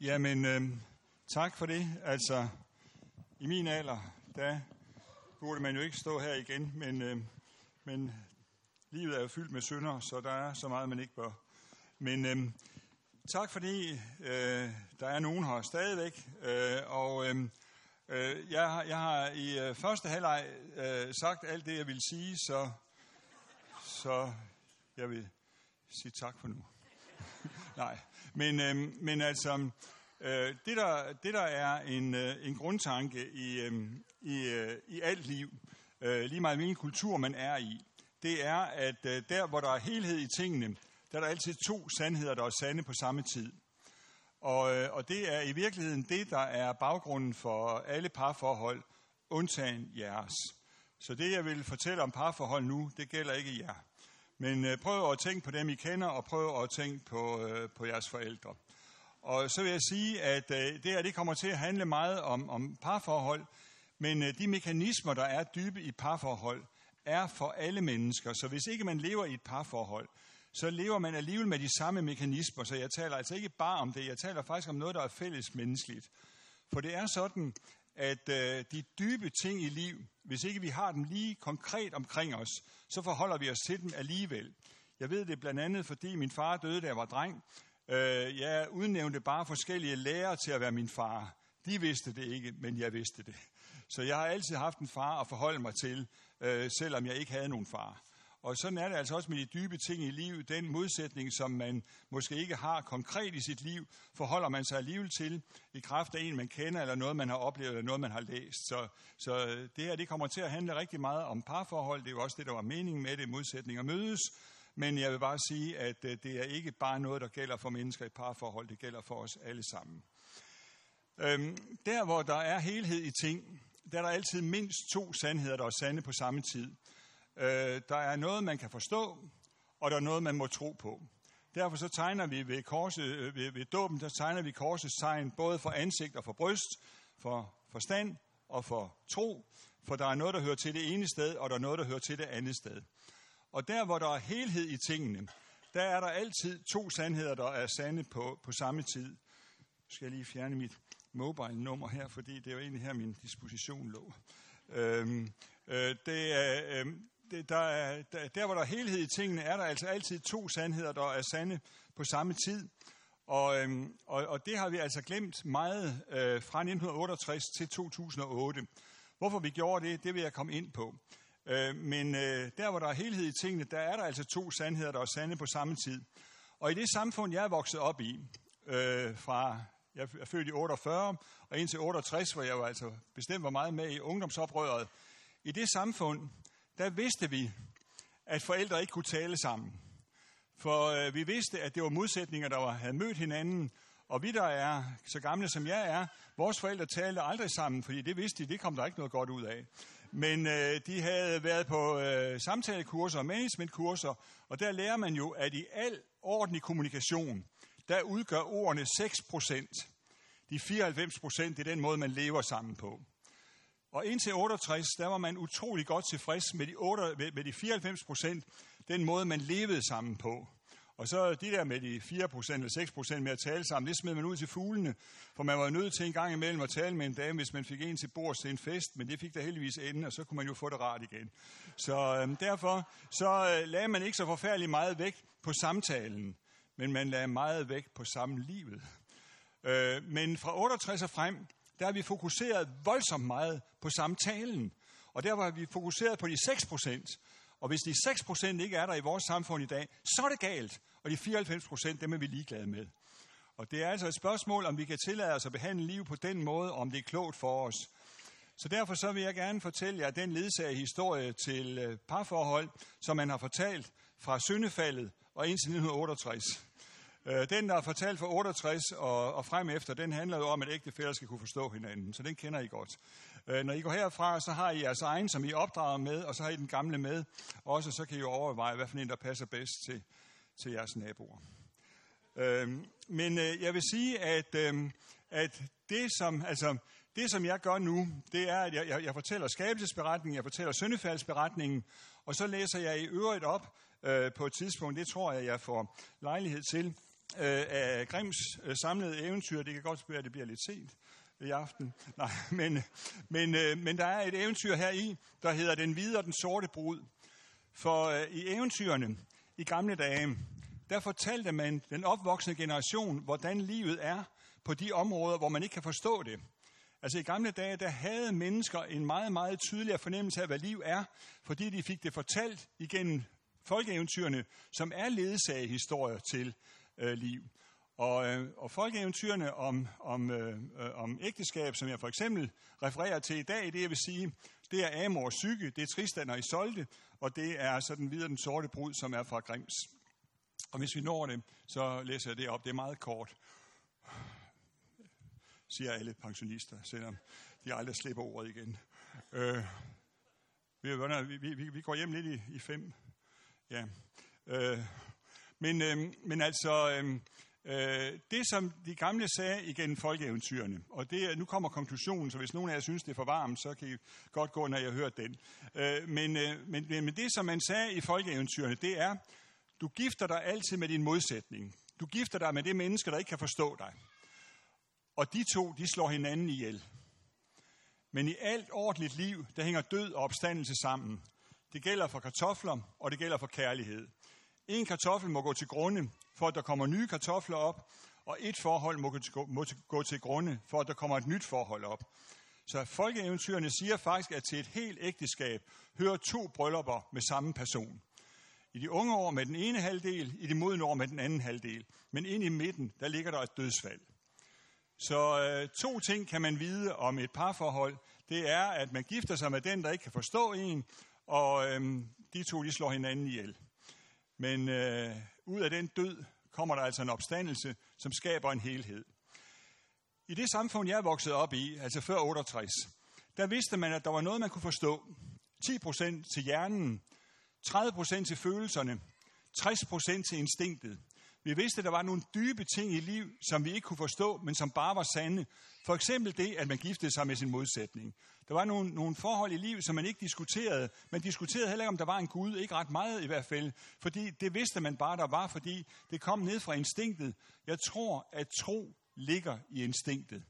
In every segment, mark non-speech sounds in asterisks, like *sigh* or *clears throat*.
Jamen, øh, tak for det. Altså, i min alder, der burde man jo ikke stå her igen, men, øh, men livet er jo fyldt med synder, så der er så meget, man ikke bør. Men øh, tak fordi øh, der er nogen her stadigvæk, øh, og øh, øh, jeg, jeg har i øh, første halvleg øh, sagt alt det, jeg vil sige, så, så jeg vil sige tak for nu. Nej, men, øh, men altså, øh, det, der, det der er en, øh, en grundtanke i, øh, i, øh, i alt liv, øh, lige meget hvilken kultur man er i, det er, at øh, der, hvor der er helhed i tingene, der er der altid to sandheder, der er sande på samme tid. Og, øh, og det er i virkeligheden det, der er baggrunden for alle parforhold, undtagen jeres. Så det, jeg vil fortælle om parforhold nu, det gælder ikke jer. Men øh, prøv at tænke på dem, I kender, og prøv at tænke på, øh, på jeres forældre. Og så vil jeg sige, at øh, det her det kommer til at handle meget om, om parforhold, men øh, de mekanismer, der er dybe i parforhold, er for alle mennesker. Så hvis ikke man lever i et parforhold, så lever man alligevel med de samme mekanismer. Så jeg taler altså ikke bare om det, jeg taler faktisk om noget, der er fælles menneskeligt. For det er sådan, at øh, de dybe ting i liv, hvis ikke vi har dem lige konkret omkring os, så forholder vi os til dem alligevel. Jeg ved det blandt andet, fordi min far døde, da jeg var dreng. Øh, jeg udnævnte bare forskellige lærere til at være min far. De vidste det ikke, men jeg vidste det. Så jeg har altid haft en far at forholde mig til, øh, selvom jeg ikke havde nogen far. Og sådan er det altså også med de dybe ting i livet. Den modsætning, som man måske ikke har konkret i sit liv, forholder man sig alligevel til i kraft af en, man kender, eller noget, man har oplevet, eller noget, man har læst. Så, så øh, det her det kommer til at handle rigtig meget om parforhold. Det er jo også det, der var meningen med det, modsætninger mødes. Men jeg vil bare sige, at øh, det er ikke bare noget, der gælder for mennesker i parforhold. Det gælder for os alle sammen. Øhm, der, hvor der er helhed i ting, der er der altid mindst to sandheder, der er sande på samme tid. Øh, der er noget, man kan forstå, og der er noget, man må tro på. Derfor så tegner vi ved, korset, øh, ved, ved dåben, der tegner vi korsets tegn både for ansigt og for bryst, for forstand og for tro, for der er noget, der hører til det ene sted, og der er noget, der hører til det andet sted. Og der, hvor der er helhed i tingene, der er der altid to sandheder, der er sande på, på samme tid. Nu skal jeg lige fjerne mit mobile-nummer her, fordi det er jo egentlig her, min disposition lå. Øhm, øh, det er, øh, det, der, er, der, der, hvor der er helhed i tingene, er der altså altid to sandheder, der er sande på samme tid. Og, øhm, og, og det har vi altså glemt meget øh, fra 1968 til 2008. Hvorfor vi gjorde det, det vil jeg komme ind på. Øh, men øh, der, hvor der er helhed i tingene, der er der altså to sandheder, der er sande på samme tid. Og i det samfund, jeg er vokset op i, øh, fra jeg er født i 48, og indtil 68, hvor jeg jo altså bestemt var meget med i ungdomsoprøret, i det samfund, der vidste vi, at forældre ikke kunne tale sammen. For øh, vi vidste, at det var modsætninger, der var, havde mødt hinanden, og vi, der er så gamle som jeg er, vores forældre talte aldrig sammen, fordi det vidste de, det kom der ikke noget godt ud af. Men øh, de havde været på øh, samtalekurser og managementkurser, og der lærer man jo, at i al ordentlig kommunikation, der udgør ordene 6 procent. De 94 procent er den måde, man lever sammen på. Og indtil 68, der var man utrolig godt tilfreds med de, 8, med de 94 procent, den måde, man levede sammen på. Og så de der med de 4 procent eller 6 procent med at tale sammen, det smed man ud til fuglene. For man var nødt til en gang imellem at tale med en dame, hvis man fik en til bords til en fest, men det fik der heldigvis enden, og så kunne man jo få det rart igen. Så øhm, derfor så øh, lagde man ikke så forfærdeligt meget vægt på samtalen, men man lagde meget vægt på samlivet. Øh, men fra 68 og frem, der har vi fokuseret voldsomt meget på samtalen. Og der har vi fokuseret på de 6 procent. Og hvis de 6 procent ikke er der i vores samfund i dag, så er det galt. Og de 94 procent, dem er vi ligeglade med. Og det er altså et spørgsmål, om vi kan tillade os at behandle liv på den måde, om det er klogt for os. Så derfor så vil jeg gerne fortælle jer den ledsagerhistorie til øh, parforhold, som man har fortalt fra syndefaldet og indtil 1968. Øh, den, der er fortalt fra 68 og, og frem efter, den handler jo om, at ægtefæller skal kunne forstå hinanden, så den kender I godt. Øh, når I går herfra, så har I jeres egen, som I opdrager med, og så har I den gamle med. Også så kan I jo overveje, hvad for en, der passer bedst til, til jeres naboer. Øhm, men øh, jeg vil sige, at, øhm, at det, som, altså, det, som jeg gør nu, det er, at jeg, jeg, jeg fortæller skabelsesberetningen, jeg fortæller syndefaldsberetningen, og så læser jeg i øvrigt op øh, på et tidspunkt, det tror jeg, jeg får lejlighed til, øh, af Grims øh, samlede eventyr. Det kan godt være, at det bliver lidt sent i aften. *laughs* Nej, men, men, øh, men der er et eventyr her i, der hedder Den hvide og den sorte brud. For øh, i eventyrene i gamle dage, der fortalte man den opvoksende generation, hvordan livet er på de områder, hvor man ikke kan forstå det. Altså i gamle dage, der havde mennesker en meget, meget tydeligere fornemmelse af, hvad liv er, fordi de fik det fortalt igennem folkeeventyrene, som er ledsagehistorier til øh, liv. Og, øh, og folkeeventyrene om, om, øh, øh, om ægteskab, som jeg for eksempel refererer til i dag, det jeg vil sige, det er Amor og Psyke, det er Tristan og Isolde, og det er så den videre den sorte brud, som er fra Grims. Og hvis vi når det, så læser jeg det op. Det er meget kort, siger alle pensionister, selvom de aldrig slipper ordet igen. Øh, vi, vi, vi, vi går hjem lidt i, i fem. Ja. Øh, men, øh, men altså, øh, øh, det som de gamle sagde igen folkeeventyrene, og det er, nu kommer konklusionen, så hvis nogen af jer synes, det er for varmt, så kan I godt gå, når jeg hører den. Øh, men, øh, men, men det, som man sagde i folkeeventyrene, det er, du gifter dig altid med din modsætning. Du gifter dig med det menneske, der ikke kan forstå dig. Og de to, de slår hinanden ihjel. Men i alt ordentligt liv, der hænger død og opstandelse sammen. Det gælder for kartofler, og det gælder for kærlighed. En kartoffel må gå til grunde, for at der kommer nye kartofler op, og et forhold må gå til grunde, for at der kommer et nyt forhold op. Så folkeeventyrene siger faktisk, at til et helt ægteskab hører to bryllupper med samme person. I de unge år med den ene halvdel, i de modne år med den anden halvdel. Men ind i midten, der ligger der et dødsfald. Så øh, to ting kan man vide om et parforhold. Det er, at man gifter sig med den, der ikke kan forstå en, og øh, de to, de slår hinanden ihjel. Men øh, ud af den død kommer der altså en opstandelse, som skaber en helhed. I det samfund, jeg er vokset op i, altså før 68, der vidste man, at der var noget, man kunne forstå. 10% til hjernen, 30% til følelserne, 60% til instinktet. Vi vidste, at der var nogle dybe ting i liv, som vi ikke kunne forstå, men som bare var sande. For eksempel det, at man giftede sig med sin modsætning. Der var nogle, nogle forhold i livet, som man ikke diskuterede. Man diskuterede heller ikke, om der var en Gud. Ikke ret meget i hvert fald. Fordi det vidste man bare, der var, fordi det kom ned fra instinktet. Jeg tror, at tro ligger i instinktet.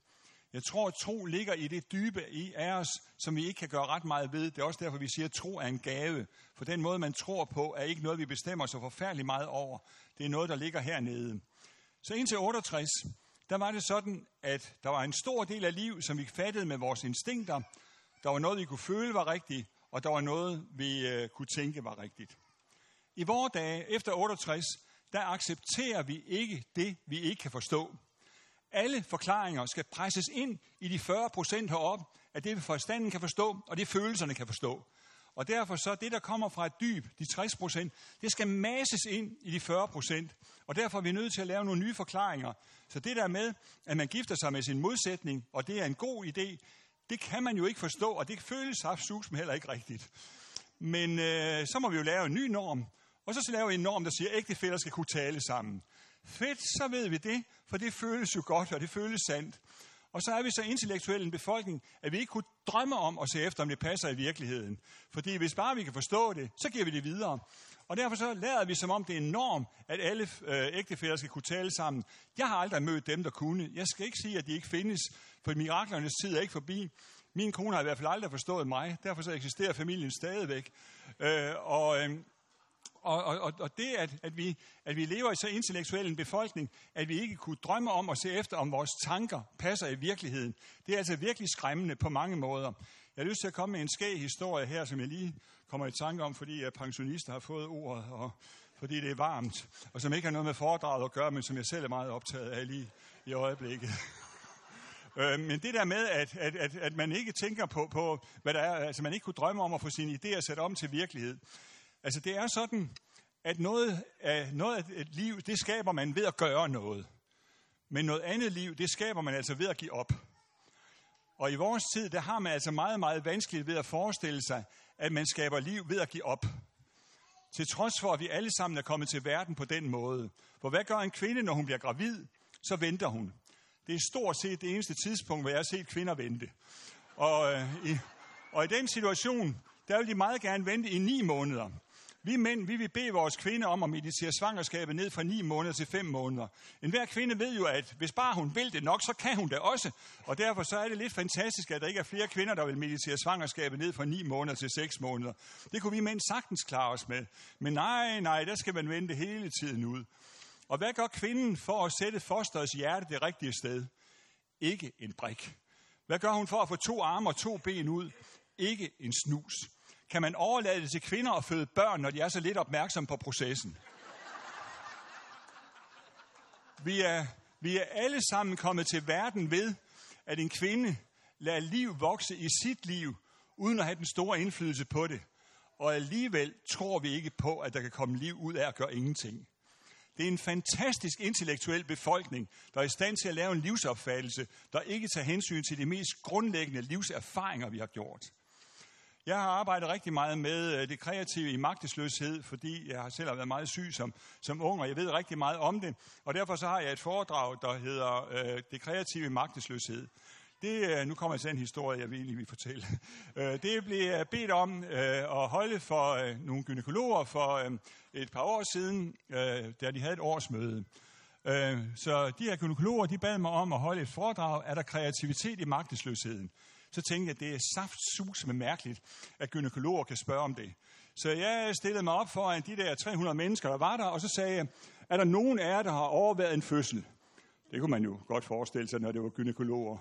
Jeg tror, at tro ligger i det dybe i af os, som vi ikke kan gøre ret meget ved. Det er også derfor, vi siger, at tro er en gave. For den måde, man tror på, er ikke noget, vi bestemmer så forfærdeligt meget over. Det er noget, der ligger hernede. Så indtil 68, der var det sådan, at der var en stor del af liv, som vi fattede med vores instinkter. Der var noget, vi kunne føle var rigtigt, og der var noget, vi øh, kunne tænke var rigtigt. I vores dage, efter 68, der accepterer vi ikke det, vi ikke kan forstå. Alle forklaringer skal presses ind i de 40 procent heroppe, af det, vi forstanden kan forstå, og det følelserne kan forstå. Og derfor så det, der kommer fra et dyb, de 60 procent, det skal masses ind i de 40 procent. Og derfor er vi nødt til at lave nogle nye forklaringer. Så det der med, at man gifter sig med sin modsætning, og det er en god idé, det kan man jo ikke forstå, og det føles absolut heller ikke rigtigt. Men øh, så må vi jo lave en ny norm, og så, så lave en norm, der siger, at ægtefæller skal kunne tale sammen. Fedt, så ved vi det, for det føles jo godt, og det føles sandt. Og så er vi så intellektuel en befolkning, at vi ikke kunne drømme om at se efter, om det passer i virkeligheden. Fordi hvis bare vi kan forstå det, så giver vi det videre. Og derfor så lader vi som om det er en norm, at alle øh, ægtefæller skal kunne tale sammen. Jeg har aldrig mødt dem, der kunne. Jeg skal ikke sige, at de ikke findes, for miraklernes tid er ikke forbi. Min kone har i hvert fald aldrig forstået mig, derfor så eksisterer familien stadigvæk. Øh, og, øh, og, og, og det, at, at, vi, at vi lever i så intellektuel en befolkning, at vi ikke kunne drømme om at se efter, om vores tanker passer i virkeligheden, det er altså virkelig skræmmende på mange måder. Jeg har lyst til at komme med en skæg historie her, som jeg lige kommer i tanke om, fordi jeg pensionister har fået ordet, og fordi det er varmt, og som ikke har noget med foredraget at gøre, men som jeg selv er meget optaget af lige i øjeblikket. *laughs* Øh, men det der med, at, at, at, at man ikke tænker på, på, hvad der er, altså man ikke kunne drømme om at få sine idéer sat om til virkelighed, Altså det er sådan, at noget af, noget af et liv, det skaber man ved at gøre noget. Men noget andet liv, det skaber man altså ved at give op. Og i vores tid, der har man altså meget, meget vanskeligt ved at forestille sig, at man skaber liv ved at give op. Til trods for, at vi alle sammen er kommet til verden på den måde. For hvad gør en kvinde, når hun bliver gravid? Så venter hun. Det er stort set det eneste tidspunkt, hvor jeg har set kvinder vente. Og, øh, i, og i den situation, der vil de meget gerne vente i ni måneder. Vi mænd, vi vil bede vores kvinde om at meditere svangerskabet ned fra 9 måneder til 5 måneder. En hver kvinde ved jo, at hvis bare hun vil det nok, så kan hun det også. Og derfor så er det lidt fantastisk, at der ikke er flere kvinder, der vil meditere svangerskabet ned fra 9 måneder til 6 måneder. Det kunne vi mænd sagtens klare os med. Men nej, nej, der skal man vente hele tiden ud. Og hvad gør kvinden for at sætte fosterets hjerte det rigtige sted? Ikke en brik. Hvad gør hun for at få to arme og to ben ud? Ikke en snus. Kan man overlade det til kvinder at føde børn, når de er så lidt opmærksomme på processen? Vi er, vi er alle sammen kommet til verden ved, at en kvinde lader liv vokse i sit liv, uden at have den store indflydelse på det. Og alligevel tror vi ikke på, at der kan komme liv ud af at gøre ingenting. Det er en fantastisk intellektuel befolkning, der er i stand til at lave en livsopfattelse, der ikke tager hensyn til de mest grundlæggende livserfaringer, vi har gjort. Jeg har arbejdet rigtig meget med øh, det kreative i magtesløshed, fordi jeg har selv været meget syg som, som ung, og jeg ved rigtig meget om det. Og derfor så har jeg et foredrag, der hedder øh, Det kreative i magtesløshed. Det, øh, nu kommer jeg til en historie, jeg vil egentlig vil fortælle. *laughs* Øh, det blev bedt om at holde for nogle gynekologer for et par år siden, da de havde et årsmøde. Så de her gynekologer, de bad mig om at holde et foredrag, er der kreativitet i magtesløsheden så tænkte jeg, at det er saftsus med mærkeligt, at gynekologer kan spørge om det. Så jeg stillede mig op foran de der 300 mennesker, der var der, og så sagde jeg, er der nogen af jer, der har overværet en fødsel? Det kunne man jo godt forestille sig, når det var gynekologer.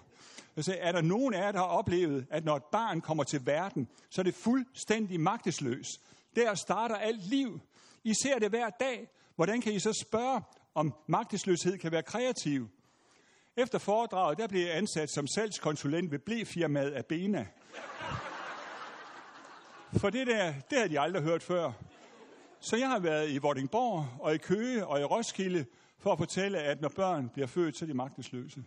Jeg sagde, er der nogen af jer, der har oplevet, at når et barn kommer til verden, så er det fuldstændig magtesløs. Der starter alt liv. I ser det hver dag. Hvordan kan I så spørge, om magtesløshed kan være kreativ? Efter foredraget, der blev jeg ansat som salgskonsulent ved blæfirmaet Abena. For det der, det havde de aldrig hørt før. Så jeg har været i Vordingborg og i Køge og i Roskilde for at fortælle, at når børn bliver født, så er de magtesløse.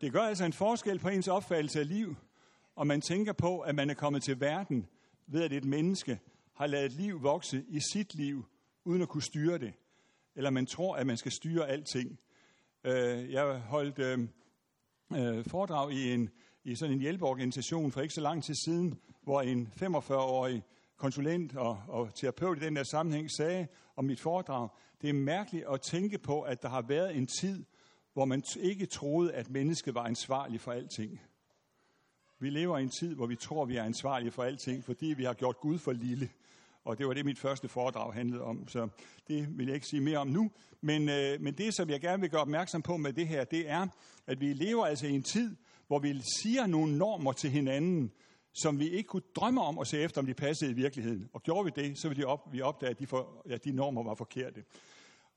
Det gør altså en forskel på ens opfattelse af liv, og man tænker på, at man er kommet til verden ved, at et menneske har ladet liv vokse i sit liv, uden at kunne styre det. Eller man tror, at man skal styre alting. Øh, jeg holdt øh, øh, foredrag i, en, i sådan en hjælpeorganisation for ikke så lang tid siden, hvor en 45-årig konsulent og, og terapeut i den der sammenhæng sagde om mit foredrag, det er mærkeligt at tænke på, at der har været en tid, hvor man ikke troede, at mennesket var ansvarlig for alting. Vi lever i en tid, hvor vi tror, vi er ansvarlige for alting, fordi vi har gjort Gud for lille. Og det var det, mit første foredrag handlede om, så det vil jeg ikke sige mere om nu. Men, øh, men det, som jeg gerne vil gøre opmærksom på med det her, det er, at vi lever altså i en tid, hvor vi siger nogle normer til hinanden, som vi ikke kunne drømme om at se efter, om de passede i virkeligheden. Og gjorde vi det, så ville de op, vi opdage, at de, for, at de normer var forkerte.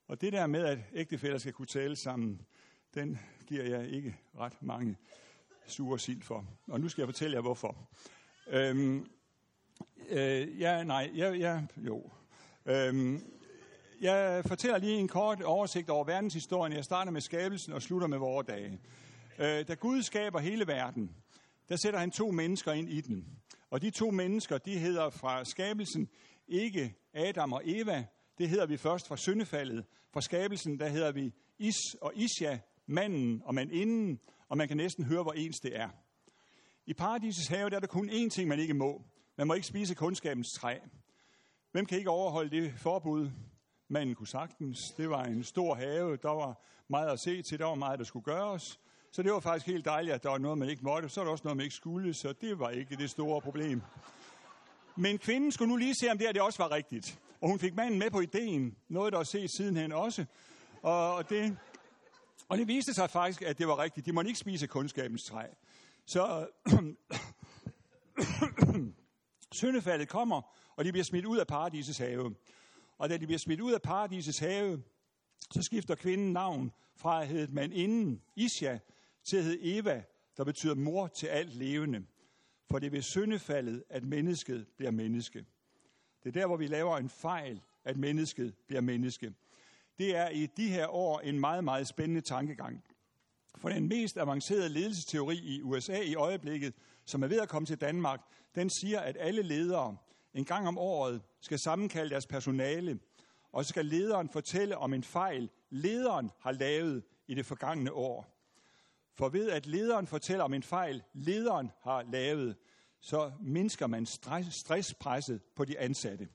Og det der med, at ægtefæller skal kunne tale sammen, den giver jeg ikke ret mange sure sild for. Og nu skal jeg fortælle jer, hvorfor. Øhm, øh, ja, nej, ja, ja, jo. Øhm, jeg fortæller lige en kort oversigt over verdenshistorien. Jeg starter med skabelsen og slutter med vores dage. Øh, da Gud skaber hele verden, der sætter han to mennesker ind i den. Og de to mennesker, de hedder fra skabelsen ikke Adam og Eva. Det hedder vi først fra syndefaldet. Fra skabelsen, der hedder vi Is og Isja, manden og mandinden og man kan næsten høre, hvor ens det er. I paradisets have der er der kun én ting, man ikke må. Man må ikke spise kundskabens træ. Hvem kan ikke overholde det forbud? Manden kunne sagtens. Det var en stor have. Der var meget at se til. Der var meget, der skulle gøres. Så det var faktisk helt dejligt, at der var noget, man ikke måtte. Så var der også noget, man ikke skulle. Så det var ikke det store problem. Men kvinden skulle nu lige se, om det her det også var rigtigt. Og hun fik manden med på ideen. Noget, der er set sidenhen også. Og det, og det viste sig faktisk, at det var rigtigt. De måtte ikke spise kundskabens træ. Så *clears throat* syndefaldet kommer, og de bliver smidt ud af paradisets have. Og da de bliver smidt ud af paradisets have, så skifter kvinden navn fra at hedde man inden Isha til at hedde Eva, der betyder mor til alt levende. For det er ved syndefaldet, at mennesket bliver menneske. Det er der, hvor vi laver en fejl, at mennesket bliver menneske det er i de her år en meget, meget spændende tankegang. For den mest avancerede ledelsesteori i USA i øjeblikket, som er ved at komme til Danmark, den siger, at alle ledere en gang om året skal sammenkalde deres personale, og så skal lederen fortælle om en fejl, lederen har lavet i det forgangne år. For ved at lederen fortæller om en fejl, lederen har lavet, så mindsker man stresspresset på de ansatte.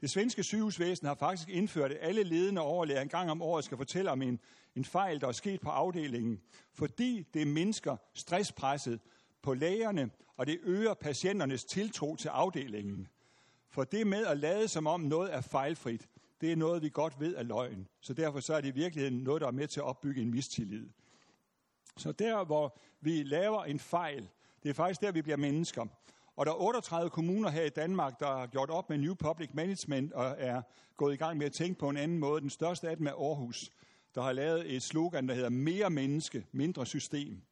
Det svenske sygehusvæsen har faktisk indført, at alle ledende overlæger en gang om året skal fortælle om en, en fejl, der er sket på afdelingen, fordi det mindsker stresspresset på lægerne, og det øger patienternes tiltro til afdelingen. For det med at lade som om noget er fejlfrit, det er noget, vi godt ved er løgn. Så derfor så er det i virkeligheden noget, der er med til at opbygge en mistillid. Så der, hvor vi laver en fejl, det er faktisk der, vi bliver mennesker. Og der er 38 kommuner her i Danmark, der har gjort op med New Public Management og er gået i gang med at tænke på en anden måde. Den største af dem er Aarhus, der har lavet et slogan, der hedder mere menneske, mindre system.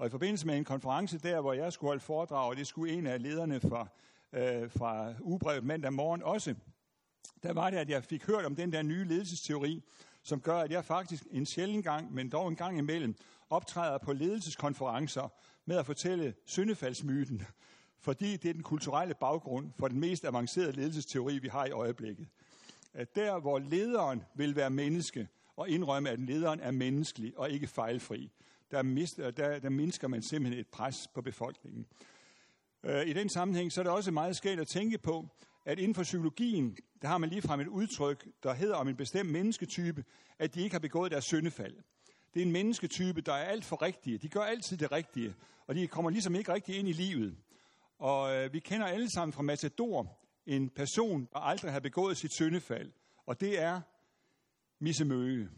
Og i forbindelse med en konference der, hvor jeg skulle holde foredrag, og det skulle en af lederne fra, øh, fra Ubrevet mandag morgen også, der var det, at jeg fik hørt om den der nye ledelsesteori, som gør, at jeg faktisk en sjælden gang, men dog en gang imellem, optræder på ledelseskonferencer med at fortælle syndefaldsmyten, fordi det er den kulturelle baggrund for den mest avancerede ledelsesteori, vi har i øjeblikket. At der, hvor lederen vil være menneske, og indrømme, at lederen er menneskelig og ikke fejlfri, der, mister, øh, der, der mindsker man simpelthen et pres på befolkningen. Øh, I den sammenhæng så er det også meget skægt at tænke på, at inden for psykologien, der har man ligefrem et udtryk, der hedder om en bestemt mennesketype, at de ikke har begået deres syndefald. Det er en mennesketype, der er alt for rigtige. De gør altid det rigtige, og de kommer ligesom ikke rigtig ind i livet. Og øh, vi kender alle sammen fra Matador en person, der aldrig har begået sit syndefald, og det er Misse Møge.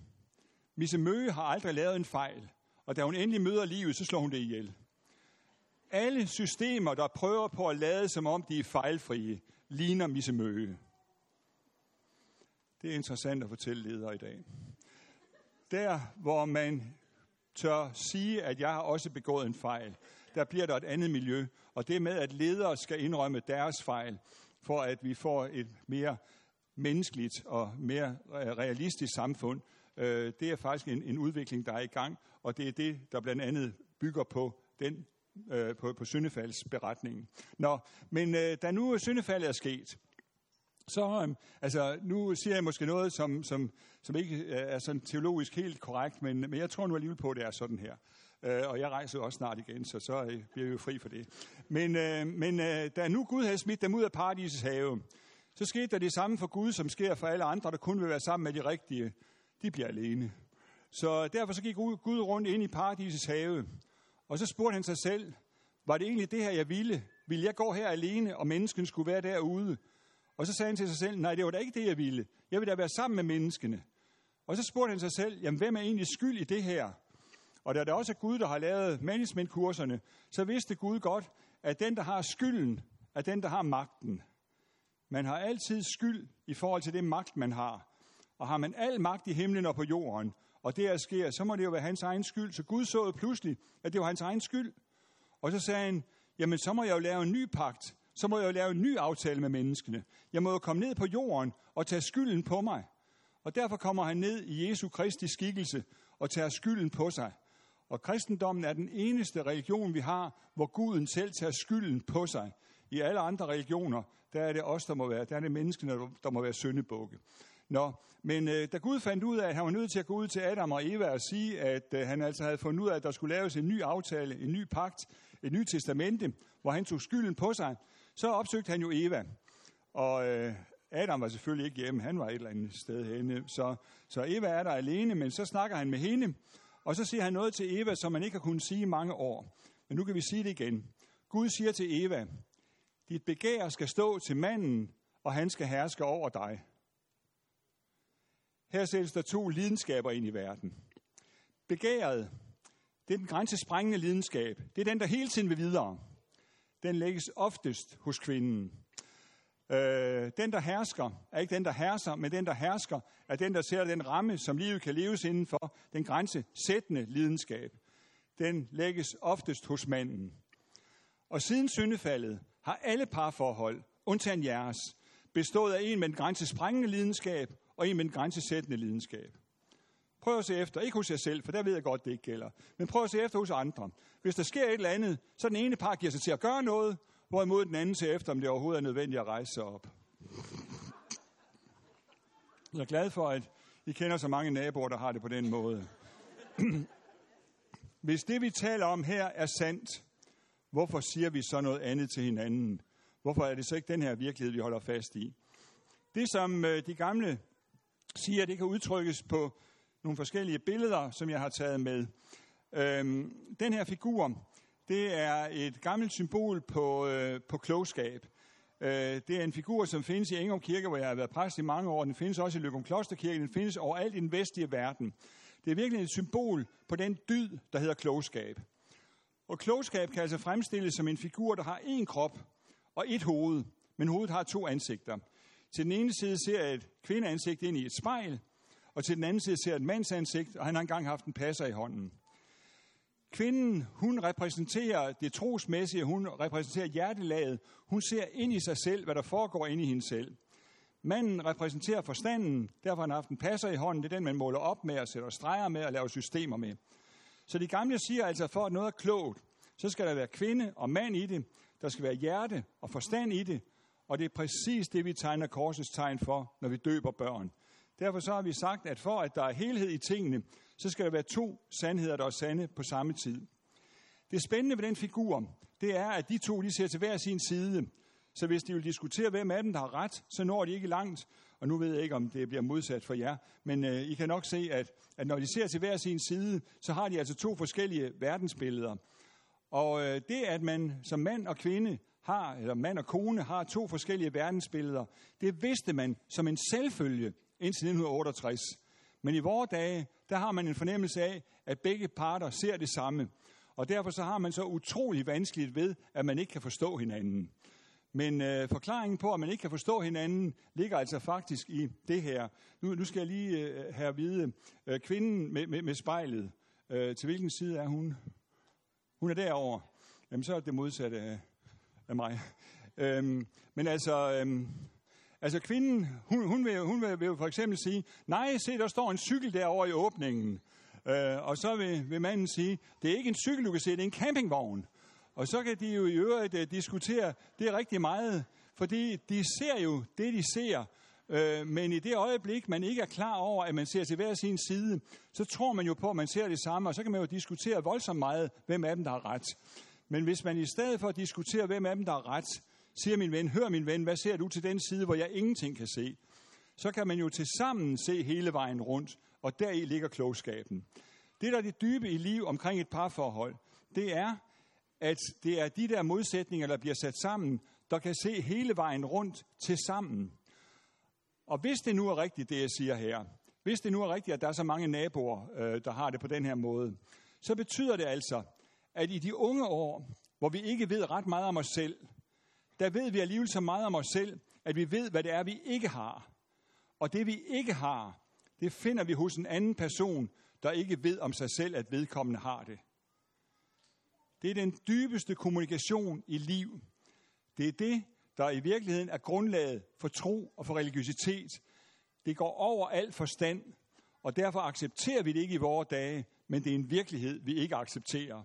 Misse Møge har aldrig lavet en fejl, og da hun endelig møder livet, så slår hun det ihjel. Alle systemer, der prøver på at lade som om de er fejlfrie, ligner Misse Møge. Det er interessant at fortælle ledere i dag. Der, hvor man tør sige, at jeg har også begået en fejl, der bliver der et andet miljø. Og det med, at ledere skal indrømme deres fejl, for at vi får et mere menneskeligt og mere øh, realistisk samfund, øh, det er faktisk en, en udvikling, der er i gang, og det er det, der blandt andet bygger på den øh, på, på syndefaldsberetningen. Nå, men øh, da nu syndefaldet er sket, så, øh, altså, nu siger jeg måske noget, som, som, som ikke øh, er sådan teologisk helt korrekt, men, men jeg tror nu alligevel på, at det er sådan her. Øh, og jeg rejser også snart igen, så så øh, bliver vi jo fri for det. Men, øh, men øh, da nu Gud havde smidt dem ud af paradisets have, så skete der det samme for Gud, som sker for alle andre, der kun vil være sammen med de rigtige. De bliver alene. Så derfor så gik Gud rundt ind i paradisets have, og så spurgte han sig selv, var det egentlig det her, jeg ville? Vil jeg gå her alene, og mennesken skulle være derude? Og så sagde han til sig selv, nej, det var da ikke det, jeg ville. Jeg vil da være sammen med menneskene. Og så spurgte han sig selv, jamen hvem er egentlig skyld i det her? Og da det også er Gud, der har lavet managementkurserne, så vidste Gud godt, at den, der har skylden, er den, der har magten. Man har altid skyld i forhold til det magt, man har. Og har man al magt i himlen og på jorden, og det her sker, så må det jo være hans egen skyld. Så Gud så pludselig, at det var hans egen skyld. Og så sagde han, jamen så må jeg jo lave en ny pagt. Så må jeg jo lave en ny aftale med menneskene. Jeg må jo komme ned på jorden og tage skylden på mig. Og derfor kommer han ned i Jesu Kristi skikkelse og tager skylden på sig. Og kristendommen er den eneste religion, vi har, hvor Guden selv tager skylden på sig. I alle andre religioner, der er det os, der må være, der er det menneskene, der må være syndebukke. Nå, men øh, da Gud fandt ud af, at han var nødt til at gå ud til Adam og Eva og sige, at øh, han altså havde fundet ud af, at der skulle laves en ny aftale, en ny pagt, et nyt testamente, hvor han tog skylden på sig, så opsøgte han jo Eva. Og øh, Adam var selvfølgelig ikke hjemme, han var et eller andet sted henne. Så, så Eva er der alene, men så snakker han med hende, og så siger han noget til Eva, som man ikke har kunnet sige i mange år. Men nu kan vi sige det igen. Gud siger til Eva, dit begær skal stå til manden, og han skal herske over dig. Her sættes der to lidenskaber ind i verden. Begæret, det er den grænsesprængende lidenskab. Det er den, der hele tiden vil videre. Den lægges oftest hos kvinden. Øh, den, der hersker, er ikke den, der herser, men den, der hersker, er den, der ser den ramme, som livet kan leves indenfor, den grænsesættende lidenskab. Den lægges oftest hos manden. Og siden syndefaldet har alle parforhold, undtagen jeres, bestået af en med den grænsesprængende lidenskab og en med en grænsesættende lidenskab. Prøv at se efter, ikke hos jer selv, for der ved jeg godt, det ikke gælder, men prøv at se efter hos andre. Hvis der sker et eller andet, så den ene par giver sig til at gøre noget, hvorimod den anden ser efter, om det overhovedet er nødvendigt at rejse sig op. Jeg er glad for, at I kender så mange naboer, der har det på den måde. *clears throat* hvis det vi taler om her er sandt, hvorfor siger vi så noget andet til hinanden? Hvorfor er det så ikke den her virkelighed, vi holder fast i? Det, som øh, de gamle siger, det kan udtrykkes på nogle forskellige billeder, som jeg har taget med. Øhm, den her figur, det er et gammelt symbol på, øh, på klogskab. Øh, det er en figur, som findes i Engum Kirke, hvor jeg har været præst i mange år. Den findes også i Løgum Klosterkirke. Den findes overalt i den vestlige verden. Det er virkelig et symbol på den dyd, der hedder klogskab. Og klogskab kan altså fremstilles som en figur, der har én krop og et hoved, men hovedet har to ansigter. Til den ene side ser jeg et kvindeansigt ind i et spejl, og til den anden side ser jeg et mandsansigt, og han har engang haft en passer i hånden. Kvinden, hun repræsenterer det trosmæssige, hun repræsenterer hjertelaget. Hun ser ind i sig selv, hvad der foregår ind i hende selv. Manden repræsenterer forstanden, derfor har han haft en passer i hånden. Det er den, man måler op med og sætter streger med og laver systemer med. Så de gamle siger altså, for at noget er klogt, så skal der være kvinde og mand i det. Der skal være hjerte og forstand i det. Og det er præcis det, vi tegner korsets tegn for, når vi døber børn. Derfor så har vi sagt, at for at der er helhed i tingene, så skal der være to sandheder, der er sande på samme tid. Det spændende ved den figur, det er, at de to de ser til hver sin side. Så hvis de vil diskutere, hvem af dem, der har ret, så når de ikke langt. Og nu ved jeg ikke, om det bliver modsat for jer, men øh, I kan nok se, at, at når de ser til hver sin side, så har de altså to forskellige verdensbilleder. Og øh, det, at man som mand og kvinde har, eller mand og kone har to forskellige verdensbilleder, det vidste man som en selvfølge indtil 1968. Men i vore dage, der har man en fornemmelse af, at begge parter ser det samme. Og derfor så har man så utrolig vanskeligt ved, at man ikke kan forstå hinanden. Men øh, forklaringen på, at man ikke kan forstå hinanden, ligger altså faktisk i det her. Nu, nu skal jeg lige øh, have at vide, øh, kvinden med, med, med spejlet, øh, til hvilken side er hun? Hun er derovre. Jamen, så er det modsatte af, af mig. Øhm, men altså, øhm, altså kvinden, hun, hun, vil, hun vil, vil for eksempel sige, nej, se, der står en cykel derovre i åbningen. Øh, og så vil, vil manden sige, det er ikke en cykel, du kan se, det er en campingvogn. Og så kan de jo i øvrigt uh, diskutere det rigtig meget, fordi de ser jo det, de ser. Øh, men i det øjeblik, man ikke er klar over, at man ser til hver sin side, så tror man jo på, at man ser det samme, og så kan man jo diskutere voldsomt meget, hvem af dem, der har ret. Men hvis man i stedet for at diskutere, hvem af dem, der har ret, siger min ven, hør min ven, hvad ser du til den side, hvor jeg ingenting kan se? Så kan man jo til sammen se hele vejen rundt, og deri ligger klogskaben. Det, der er det dybe i liv omkring et parforhold, det er, at det er de der modsætninger, der bliver sat sammen, der kan se hele vejen rundt til sammen. Og hvis det nu er rigtigt, det jeg siger her, hvis det nu er rigtigt, at der er så mange naboer, øh, der har det på den her måde, så betyder det altså, at i de unge år, hvor vi ikke ved ret meget om os selv, der ved vi alligevel så meget om os selv, at vi ved, hvad det er, vi ikke har. Og det, vi ikke har, det finder vi hos en anden person, der ikke ved om sig selv, at vedkommende har det. Det er den dybeste kommunikation i liv. Det er det, der i virkeligheden er grundlaget for tro og for religiøsitet. Det går over al forstand, og derfor accepterer vi det ikke i vores dage, men det er en virkelighed, vi ikke accepterer.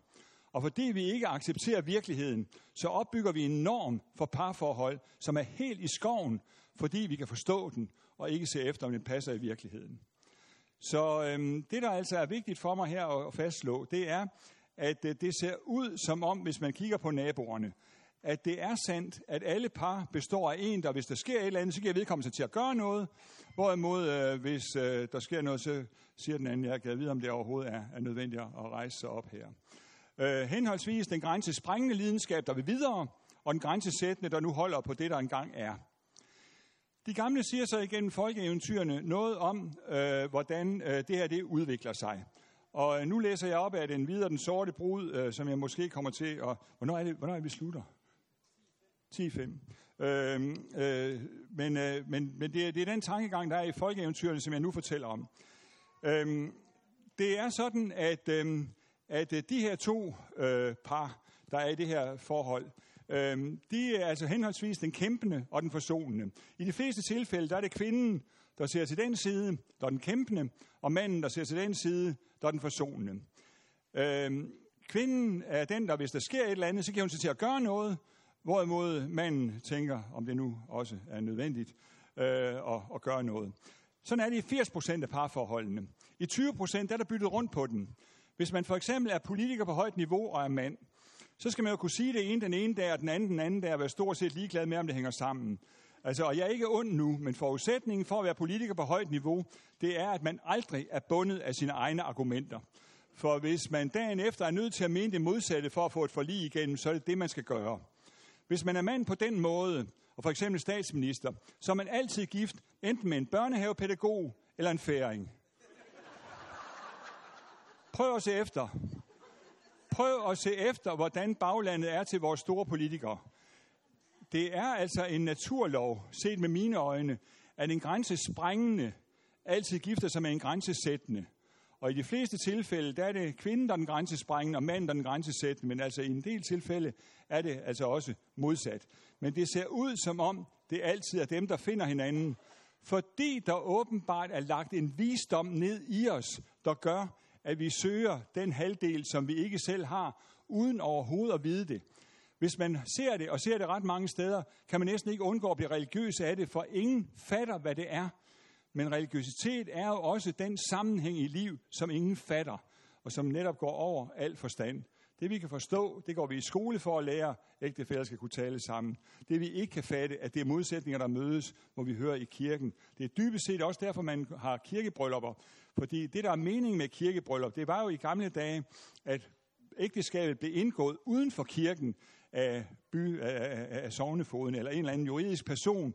Og fordi vi ikke accepterer virkeligheden, så opbygger vi en norm for parforhold, som er helt i skoven, fordi vi kan forstå den, og ikke se efter, om den passer i virkeligheden. Så øhm, det, der altså er vigtigt for mig her at fastslå, det er, at øh, det ser ud som om, hvis man kigger på naboerne, at det er sandt, at alle par består af en, der hvis der sker et eller andet, så giver vedkommende sig til at gøre noget, hvorimod øh, hvis øh, der sker noget, så siger den anden, jeg kan vide, om det overhovedet er, er nødvendigt at rejse sig op her. Øh, henholdsvis den grænsesprængende lidenskab, der vil videre, og den grænsesættende, der nu holder på det, der engang er. De gamle siger så igennem folkeeventyrene noget om, øh, hvordan øh, det her det udvikler sig. Og øh, nu læser jeg op af den videre, den sorte brud, øh, som jeg måske kommer til. Og hvornår er det, hvornår er vi slutter? 10-5. Øh, øh, men øh, men, men det, er, det er den tankegang, der er i folkeeventyrene, som jeg nu fortæller om. Øh, det er sådan, at, øh, at øh, de her to øh, par, der er i det her forhold, øh, de er altså henholdsvis den kæmpende og den forsonende. I de fleste tilfælde, der er det kvinden, der ser til den side, der er den kæmpende, og manden, der ser til den side, der er den forsonende. Øh, kvinden er den, der hvis der sker et eller andet, så giver hun sig til at gøre noget, hvorimod manden tænker, om det nu også er nødvendigt, øh, at, at gøre noget. Sådan er det i 80 procent af parforholdene. I 20 procent er der byttet rundt på den. Hvis man for eksempel er politiker på højt niveau og er mand, så skal man jo kunne sige det ene den ene dag, og den anden den anden dag, og være stort set ligeglad med, om det hænger sammen. Altså, og jeg er ikke ond nu, men forudsætningen for at være politiker på højt niveau, det er, at man aldrig er bundet af sine egne argumenter. For hvis man dagen efter er nødt til at mene det modsatte for at få et forlig igennem, så er det det, man skal gøre. Hvis man er mand på den måde, og for eksempel statsminister, så er man altid gift enten med en børnehavepædagog eller en færing. Prøv at se efter. Prøv at se efter, hvordan baglandet er til vores store politikere. Det er altså en naturlov, set med mine øjne, at en grænse sprængende altid gifter sig med en grænsesættende. Og i de fleste tilfælde, der er det kvinden, der er den grænsesprængende, og manden, der er den grænsesættende. Men altså i en del tilfælde er det altså også modsat. Men det ser ud som om, det altid er dem, der finder hinanden. Fordi der åbenbart er lagt en visdom ned i os, der gør, at vi søger den halvdel, som vi ikke selv har, uden overhovedet at vide det. Hvis man ser det, og ser det ret mange steder, kan man næsten ikke undgå at blive religiøs af det, for ingen fatter, hvad det er. Men religiøsitet er jo også den sammenhæng i liv, som ingen fatter, og som netop går over al forstand. Det vi kan forstå, det går vi i skole for at lære, ægtefæller skal kunne tale sammen. Det vi ikke kan fatte, at det er modsætninger, der mødes, må vi høre i kirken. Det er dybest set også derfor, man har kirkebryllupper. Fordi det, der er meningen med kirkebryllup, det var jo i gamle dage, at ægteskabet blev indgået uden for kirken af, by, af, af sovnefoden eller en eller anden juridisk person.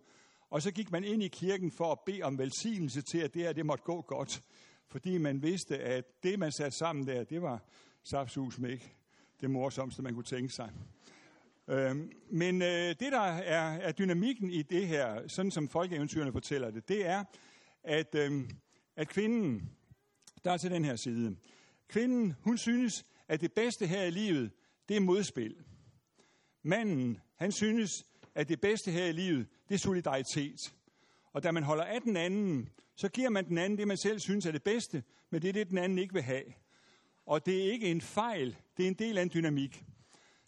Og så gik man ind i kirken for at bede om velsignelse til, at det her det måtte gå godt. Fordi man vidste, at det, man satte sammen der, det var saftsus med ikke det morsomste, man kunne tænke sig. Øhm, men øh, det, der er, er dynamikken i det her, sådan som folkeeventyrene fortæller det, det er, at, øh, at kvinden, der er til den her side, kvinden, hun synes, at det bedste her i livet, det er modspil. Manden, han synes, at det bedste her i livet, det er solidaritet. Og da man holder af den anden, så giver man den anden det, man selv synes er det bedste, men det er det, den anden ikke vil have. Og det er ikke en fejl, det er en del af en dynamik.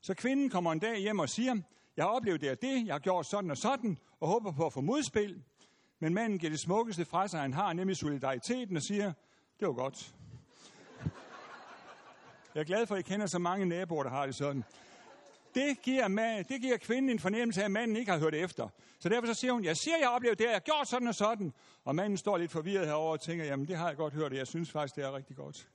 Så kvinden kommer en dag hjem og siger, jeg har oplevet det og det, jeg har gjort sådan og sådan, og håber på at få modspil. Men manden giver det smukkeste fra sig, han har, nemlig solidariteten, og siger, det var godt. Jeg er glad for, at I kender så mange naboer, der har det sådan. Det giver, man, det giver kvinden en fornemmelse af, at manden ikke har hørt efter. Så derfor så siger hun, jeg siger, jeg oplevede det, jeg har gjort sådan og sådan. Og manden står lidt forvirret herover og tænker, jamen det har jeg godt hørt, og jeg synes faktisk, det er rigtig godt.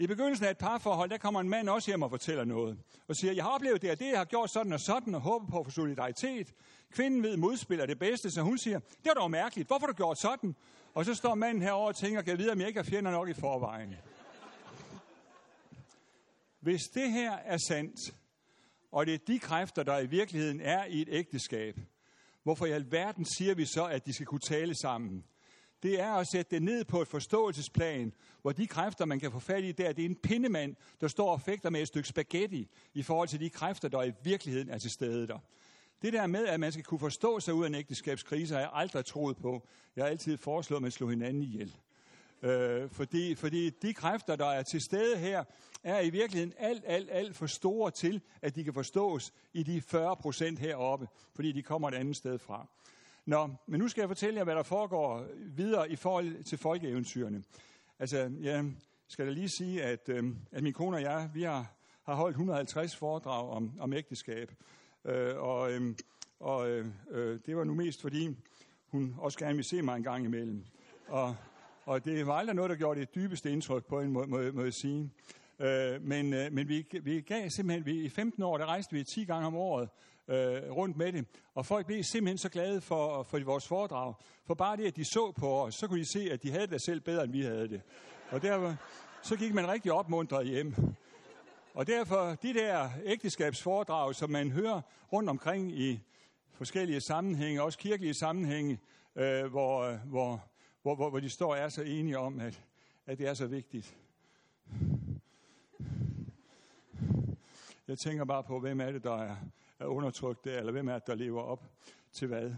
I begyndelsen af et parforhold, der kommer en mand også hjem og fortæller noget. Og siger, jeg har oplevet det og det, jeg har gjort sådan og sådan, og håber på at få solidaritet. Kvinden ved modspiller det bedste, så hun siger, det var dog mærkeligt, hvorfor har du gjort sådan? Og så står manden herover og tænker, kan jeg vide, om jeg ikke har fjender nok i forvejen? Hvis det her er sandt, og det er de kræfter, der i virkeligheden er i et ægteskab, hvorfor i alverden siger vi så, at de skal kunne tale sammen? Det er at sætte det ned på et forståelsesplan, hvor de kræfter, man kan få fat i der, det er en pindemand, der står og fægter med et stykke spaghetti i forhold til de kræfter, der i virkeligheden er til stede der. Det der med, at man skal kunne forstå sig ud af en ægteskabskrise, har jeg aldrig troet på. Jeg har altid foreslået, at man slår hinanden ihjel. Øh, fordi, fordi de kræfter, der er til stede her, er i virkeligheden alt, alt, alt for store til, at de kan forstås i de 40 procent heroppe, fordi de kommer et andet sted fra. Nå, men nu skal jeg fortælle jer, hvad der foregår videre i forhold til folkeeventyrene. Altså, jeg skal da lige sige, at, øh, at min kone og jeg, vi har, har holdt 150 foredrag om, om ægteskab. Øh, og øhm, øh, og øh, det var nu mest fordi, hun også gerne vil se mig en gang imellem. Og, og det var aldrig noget, der gjorde det dybeste indtryk på en må, må, må jeg sige. Øh, men øh, men vi, vi gav simpelthen, vi, i 15 år, der rejste vi 10 gange om året øh, rundt med det. Og folk blev simpelthen så glade for, for vores foredrag. For bare det, at de så på os, så kunne de se, at de havde det selv bedre, end vi havde det. Og derfor, så gik man rigtig opmuntret hjem. Og derfor, de der ægteskabsforedrag, som man hører rundt omkring i forskellige sammenhænge, også kirkelige sammenhænge, øh, hvor, hvor, hvor, hvor, hvor de står og er så enige om, at, at det er så vigtigt. Jeg tænker bare på, hvem er det, der er, er undertrykt der, eller hvem er det, der lever op til hvad.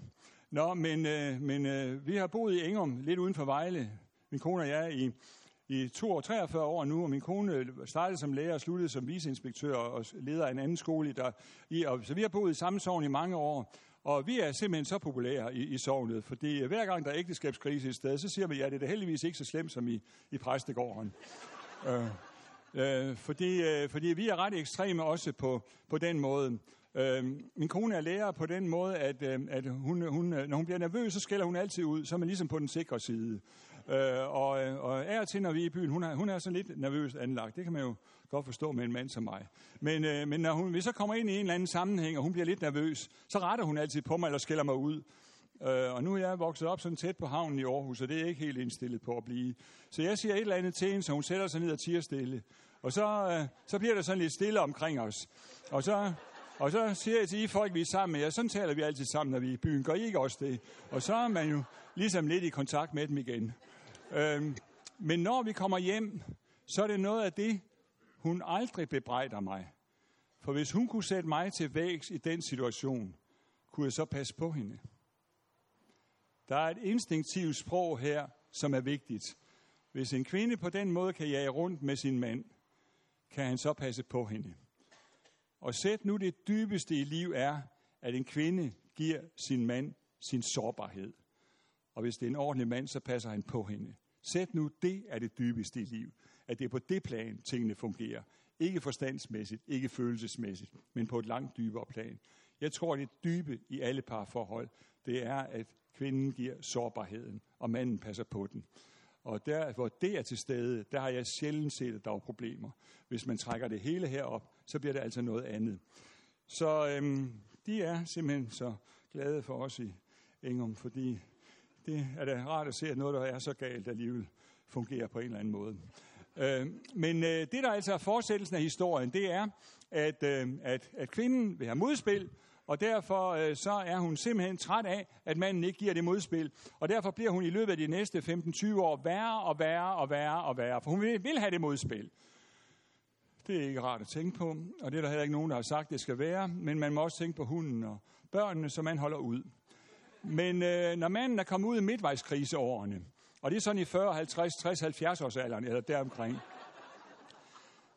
Nå, men, øh, men øh, vi har boet i Engum, lidt uden for Vejle. Min kone og jeg i, i 42 år nu, og min kone øh, startede som lærer og sluttede som viceinspektør og leder af en anden skole. Der, i, og, så vi har boet i samme sovn i mange år. Og vi er simpelthen så populære i, i sovnet, fordi øh, hver gang der er ægteskabskrise i sted, så siger vi, ja, det er da heldigvis ikke så slemt som i, i præstegården. øh, Øh, fordi, øh, fordi vi er ret ekstreme også på, på den måde. Øh, min kone er lærer på den måde, at, øh, at hun, hun, øh, når hun bliver nervøs, så skælder hun altid ud, så er man ligesom på den sikre side. Øh, og, øh, og er til, når vi er i byen, hun er, hun er sådan lidt nervøst anlagt. Det kan man jo godt forstå med en mand som mig. Men, øh, men når hun, hvis så kommer ind i en eller anden sammenhæng, og hun bliver lidt nervøs, så retter hun altid på mig eller skælder mig ud. Øh, og nu er jeg vokset op sådan tæt på havnen i Aarhus, og det er ikke helt indstillet på at blive. Så jeg siger et eller andet til hende, så hun sætter sig ned og tiger stille. Og så, øh, så bliver der sådan lidt stille omkring os. Og så, og så siger jeg til I folk, vi er sammen med jer, sådan taler vi altid sammen, når vi er i byen. Gør I ikke også det? Og så er man jo ligesom lidt i kontakt med dem igen. Øhm, men når vi kommer hjem, så er det noget af det, hun aldrig bebrejder mig. For hvis hun kunne sætte mig til vægs i den situation, kunne jeg så passe på hende. Der er et instinktivt sprog her, som er vigtigt. Hvis en kvinde på den måde kan jage rundt med sin mand, kan han så passe på hende. Og sæt nu det dybeste i liv er, at en kvinde giver sin mand sin sårbarhed. Og hvis det er en ordentlig mand, så passer han på hende. Sæt nu, det er det dybeste i liv. At det er på det plan, tingene fungerer. Ikke forstandsmæssigt, ikke følelsesmæssigt, men på et langt dybere plan. Jeg tror, det dybe i alle parforhold, det er, at kvinden giver sårbarheden, og manden passer på den. Og der, hvor det er til stede, der har jeg sjældent set, at der er problemer. Hvis man trækker det hele herop, så bliver det altså noget andet. Så øhm, de er simpelthen så glade for os i Engum, fordi det er da rart at se, at noget, der er så galt, alligevel fungerer på en eller anden måde. Øh, men øh, det, der altså er fortsættelsen af historien, det er, at, øh, at, at kvinden vil have modspil, og derfor øh, så er hun simpelthen træt af, at manden ikke giver det modspil. Og derfor bliver hun i løbet af de næste 15-20 år værre og værre og værre og værre, for hun vil, vil have det modspil. Det er ikke rart at tænke på, og det er der heller ikke nogen, der har sagt, det skal være, men man må også tænke på hunden og børnene, som man holder ud. Men øh, når manden er kommet ud i midtvejskriseårene, og det er sådan i 40, 50, 60, 70 års alderen, eller deromkring,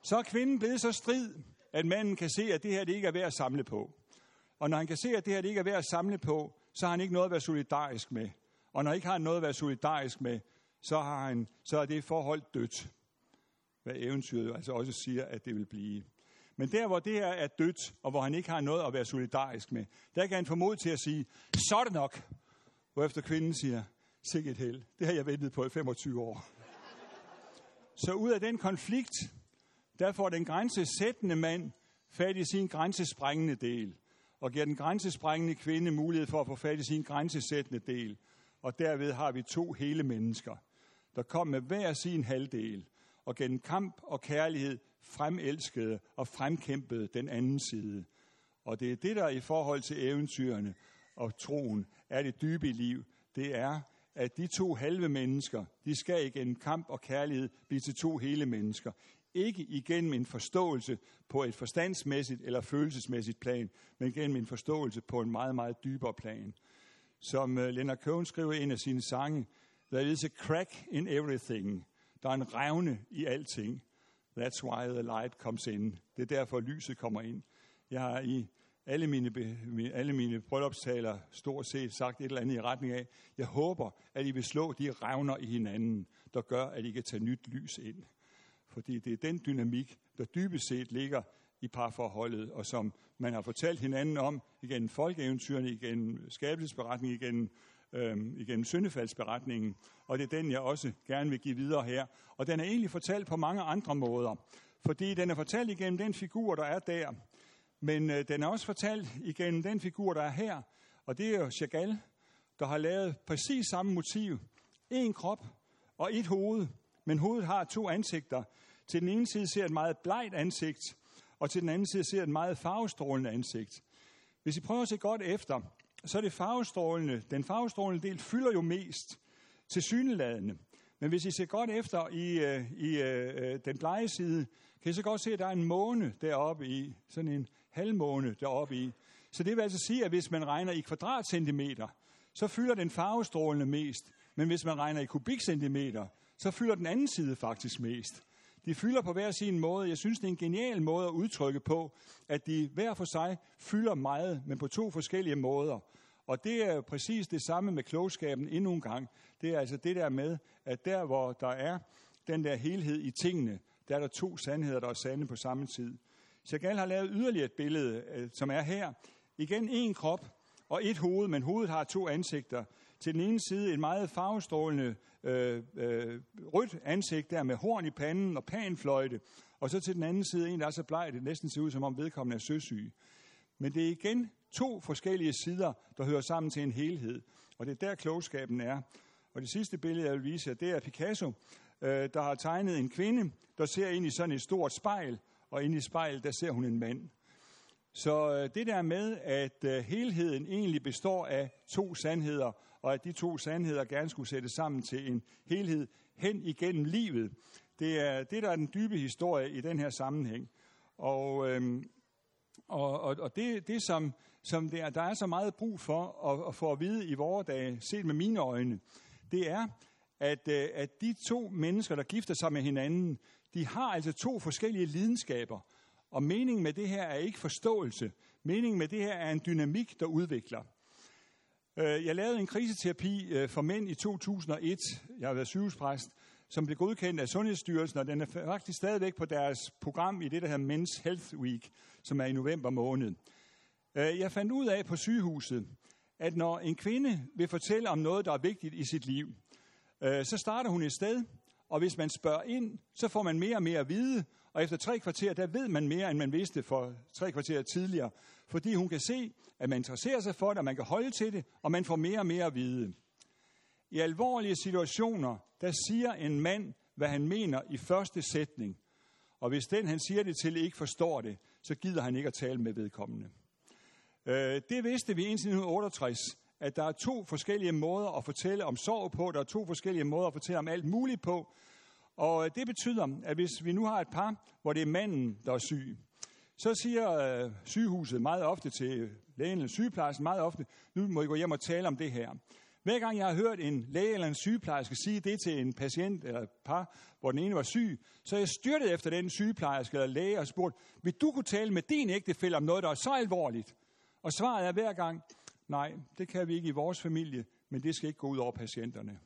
så er kvinden blevet så strid, at manden kan se, at det her det ikke er værd at samle på. Og når han kan se, at det her det ikke er værd at samle på, så har han ikke noget at være solidarisk med. Og når han ikke har noget at være solidarisk med, så, har han, så er det forhold dødt. Hvad eventyret altså også siger, at det vil blive. Men der, hvor det her er dødt, og hvor han ikke har noget at være solidarisk med, der kan han få mod til at sige, så er det nok. Hvorefter kvinden siger, sikke et held. Det har jeg ventet på i 25 år. Så ud af den konflikt, der får den grænsesættende mand fat i sin grænsesprængende del, og giver den grænsesprængende kvinde mulighed for at få fat i sin grænsesættende del. Og derved har vi to hele mennesker, der kom med hver sin halvdel, og gennem kamp og kærlighed fremelskede og fremkæmpede den anden side. Og det er det, der i forhold til eventyrene og troen er det dybe i liv. Det er, at de to halve mennesker, de skal igennem kamp og kærlighed blive til to hele mennesker. Ikke igennem en forståelse på et forstandsmæssigt eller følelsesmæssigt plan, men gennem en forståelse på en meget, meget dybere plan. Som øh, Leonard Cohen skriver i en af sine sange, There is a crack in everything. Der er en revne i alting. That's why the light comes in. Det er derfor, lyset kommer ind. Jeg har i alle mine, alle mine bryllupstaler stort set sagt et eller andet i retning af, jeg håber, at I vil slå de revner i hinanden, der gør, at I kan tage nyt lys ind. Fordi det er den dynamik, der dybest set ligger i parforholdet, og som man har fortalt hinanden om igennem folkeeventyrene, igennem skabelsesberetningen, igennem øhm, igennem syndefaldsberetningen, og det er den, jeg også gerne vil give videre her. Og den er egentlig fortalt på mange andre måder, fordi den er fortalt igennem den figur, der er der, men øh, den er også fortalt igennem den figur, der er her, og det er jo Chagall, der har lavet præcis samme motiv. En krop og et hoved, men hovedet har to ansigter. Til den ene side ser et meget blegt ansigt, og til den anden side ser et meget farvestrålende ansigt. Hvis I prøver at se godt efter, så er det farvestrålende. Den farvestrålende del fylder jo mest til syneladende. Men hvis I ser godt efter i, øh, i øh, øh, den blege side, kan I så godt se, at der er en måne deroppe i, sådan en halvmåne deroppe i. Så det vil altså sige, at hvis man regner i kvadratcentimeter, så fylder den farvestrålende mest. Men hvis man regner i kubikcentimeter, så fylder den anden side faktisk mest. De fylder på hver sin måde. Jeg synes, det er en genial måde at udtrykke på, at de hver for sig fylder meget, men på to forskellige måder. Og det er jo præcis det samme med klogskaben endnu en gang. Det er altså det der med, at der hvor der er den der helhed i tingene, der er der to sandheder, der er sande på samme tid. Chagall har lavet yderligere et billede, øh, som er her. Igen en krop og et hoved, men hovedet har to ansigter. Til den ene side en meget farvestrålende øh, øh, rødt ansigt der med horn i panden og panfløjte, og så til den anden side en, der er så bleg, det næsten ser ud som om vedkommende er søsyg. Men det er igen to forskellige sider, der hører sammen til en helhed, og det er der klogskaben er. Og det sidste billede, jeg vil vise jer, det er Picasso, øh, der har tegnet en kvinde, der ser ind i sådan et stort spejl, og ind i spejlet, der ser hun en mand. Så øh, det der med, at øh, helheden egentlig består af to sandheder, og at de to sandheder gerne skulle sættes sammen til en helhed hen igennem livet, det er det, der er den dybe historie i den her sammenhæng. Og, øhm, og, og, og det, det som, som det er, der er så meget brug for at, at få at vide i vores dage, set med mine øjne, det er, at, øh, at de to mennesker, der gifter sig med hinanden, de har altså to forskellige lidenskaber. Og meningen med det her er ikke forståelse. Meningen med det her er en dynamik, der udvikler. Øh, jeg lavede en kriseterapi øh, for mænd i 2001. Jeg har været sygehuspræst, som blev godkendt af Sundhedsstyrelsen, og den er faktisk stadigvæk på deres program i det, der hedder Men's Health Week, som er i november måned. Øh, jeg fandt ud af på sygehuset, at når en kvinde vil fortælle om noget, der er vigtigt i sit liv, så starter hun et sted, og hvis man spørger ind, så får man mere og mere at vide, og efter tre kvarter, der ved man mere, end man vidste for tre kvarter tidligere, fordi hun kan se, at man interesserer sig for det, og man kan holde til det, og man får mere og mere at vide. I alvorlige situationer, der siger en mand, hvad han mener i første sætning, og hvis den, han siger det til, ikke forstår det, så gider han ikke at tale med vedkommende. Øh, det vidste vi indtil 1968, at der er to forskellige måder at fortælle om sorg på, der er to forskellige måder at fortælle om alt muligt på, og øh, det betyder, at hvis vi nu har et par, hvor det er manden, der er syg, så siger øh, sygehuset meget ofte til lægen eller sygeplejersken meget ofte, nu må I gå hjem og tale om det her. Hver gang jeg har hørt en læge eller en sygeplejerske sige det til en patient eller et par, hvor den ene var syg, så jeg styrtet efter den sygeplejerske eller læge og spurgt, vil du kunne tale med din ægtefælle om noget, der er så alvorligt? Og svaret er hver gang, nej, det kan vi ikke i vores familie, men det skal ikke gå ud over patienterne.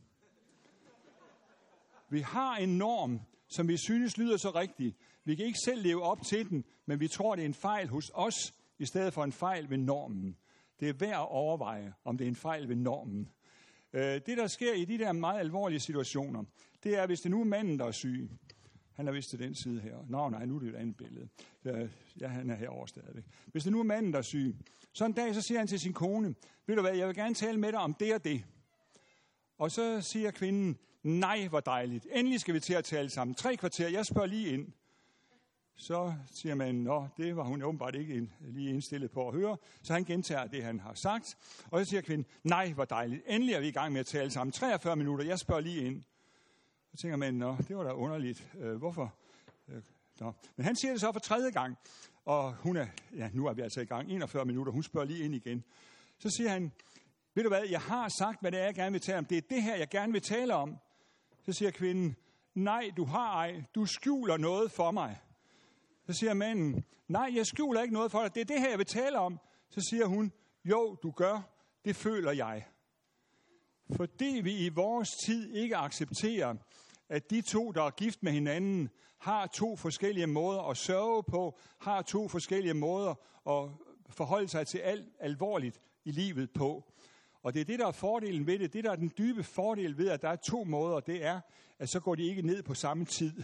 Vi har en norm, som vi synes lyder så rigtig. Vi kan ikke selv leve op til den, men vi tror, det er en fejl hos os, i stedet for en fejl ved normen. Det er værd at overveje, om det er en fejl ved normen. Øh, det, der sker i de der meget alvorlige situationer, det er, hvis det nu er manden, der er syg. Han er vist til den side her. Nå, nej, nu er det et andet billede. Ja, han er herovre stadigvæk. Hvis det nu er manden, der er syg, så en dag, så siger han til sin kone, ved du hvad, jeg vil gerne tale med dig om det og det. Og så siger kvinden, nej, hvor dejligt. Endelig skal vi til at tale sammen. Tre kvarter, jeg spørger lige ind. Så siger man, nå, det var hun åbenbart ikke lige indstillet på at høre. Så han gentager det, han har sagt. Og så siger kvinden, nej, hvor dejligt. Endelig er vi i gang med at tale sammen. 43 minutter, jeg spørger lige ind. Så tænker man, nå, det var da underligt. Øh, hvorfor? Øh, nå. Men han siger det så for tredje gang. Og hun er, ja, nu er vi altså i gang, 41 minutter. Hun spørger lige ind igen. Så siger han, ved du hvad, jeg har sagt, hvad det er, jeg gerne vil tale om. Det er det her, jeg gerne vil tale om. Så siger kvinden, nej, du har ej, du skjuler noget for mig. Så siger manden, nej, jeg skjuler ikke noget for dig, det er det her, jeg vil tale om. Så siger hun, jo, du gør, det føler jeg. Fordi vi i vores tid ikke accepterer, at de to, der er gift med hinanden, har to forskellige måder at sørge på, har to forskellige måder at forholde sig til alt alvorligt i livet på. Og det er det, der er fordelen ved det. Det, der er den dybe fordel ved, at der er to måder, det er, at så går de ikke ned på samme tid.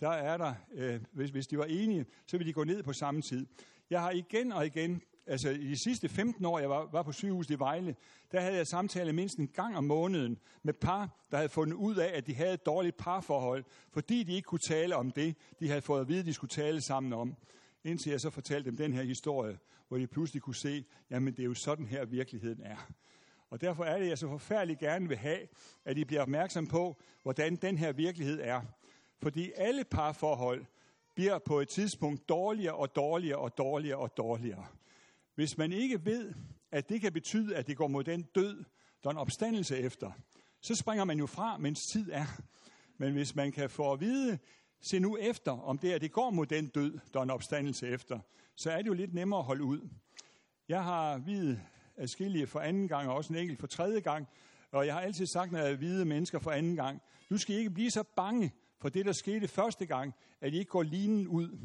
Der er der, øh, hvis, hvis de var enige, så vil de gå ned på samme tid. Jeg har igen og igen, altså i de sidste 15 år, jeg var, var på sygehuset i Vejle, der havde jeg samtale mindst en gang om måneden med par, der havde fundet ud af, at de havde et dårligt parforhold, fordi de ikke kunne tale om det, de havde fået at vide, at de skulle tale sammen om. Indtil jeg så fortalte dem den her historie, hvor de pludselig kunne se, jamen det er jo sådan her virkeligheden er. Og derfor er det, jeg så forfærdeligt gerne vil have, at I bliver opmærksom på, hvordan den her virkelighed er. Fordi alle parforhold bliver på et tidspunkt dårligere og dårligere og dårligere og dårligere. Hvis man ikke ved, at det kan betyde, at det går mod den død, der er en opstandelse efter, så springer man jo fra, mens tid er. Men hvis man kan få at vide, se nu efter, om det er, det går mod den død, der er en opstandelse efter, så er det jo lidt nemmere at holde ud. Jeg har videt adskillige for anden gang, og også en enkelt for tredje gang. Og jeg har altid sagt, når jeg hvide mennesker for anden gang, du skal ikke blive så bange for det, der skete første gang, at I ikke går linen ud.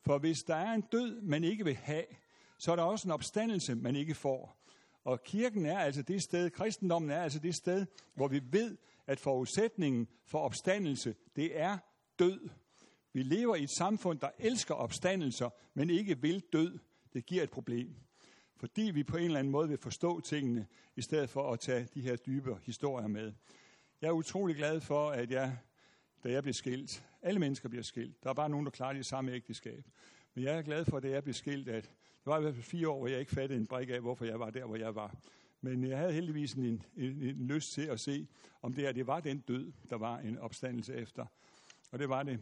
For hvis der er en død, man ikke vil have, så er der også en opstandelse, man ikke får. Og kirken er altså det sted, kristendommen er altså det sted, hvor vi ved, at forudsætningen for opstandelse, det er død. Vi lever i et samfund, der elsker opstandelser, men ikke vil død. Det giver et problem. Fordi vi på en eller anden måde vil forstå tingene, i stedet for at tage de her dybe historier med. Jeg er utrolig glad for, at jeg, da jeg blev skilt, alle mennesker bliver skilt. Der er bare nogen, der klarer det samme ægteskab. Men jeg er glad for, at jeg blev skilt, at det var i hvert fald fire år, hvor jeg ikke fattede en brik af, hvorfor jeg var der, hvor jeg var. Men jeg havde heldigvis en, en, en lyst til at se, om det, her, det var den død, der var en opstandelse efter. Og det var det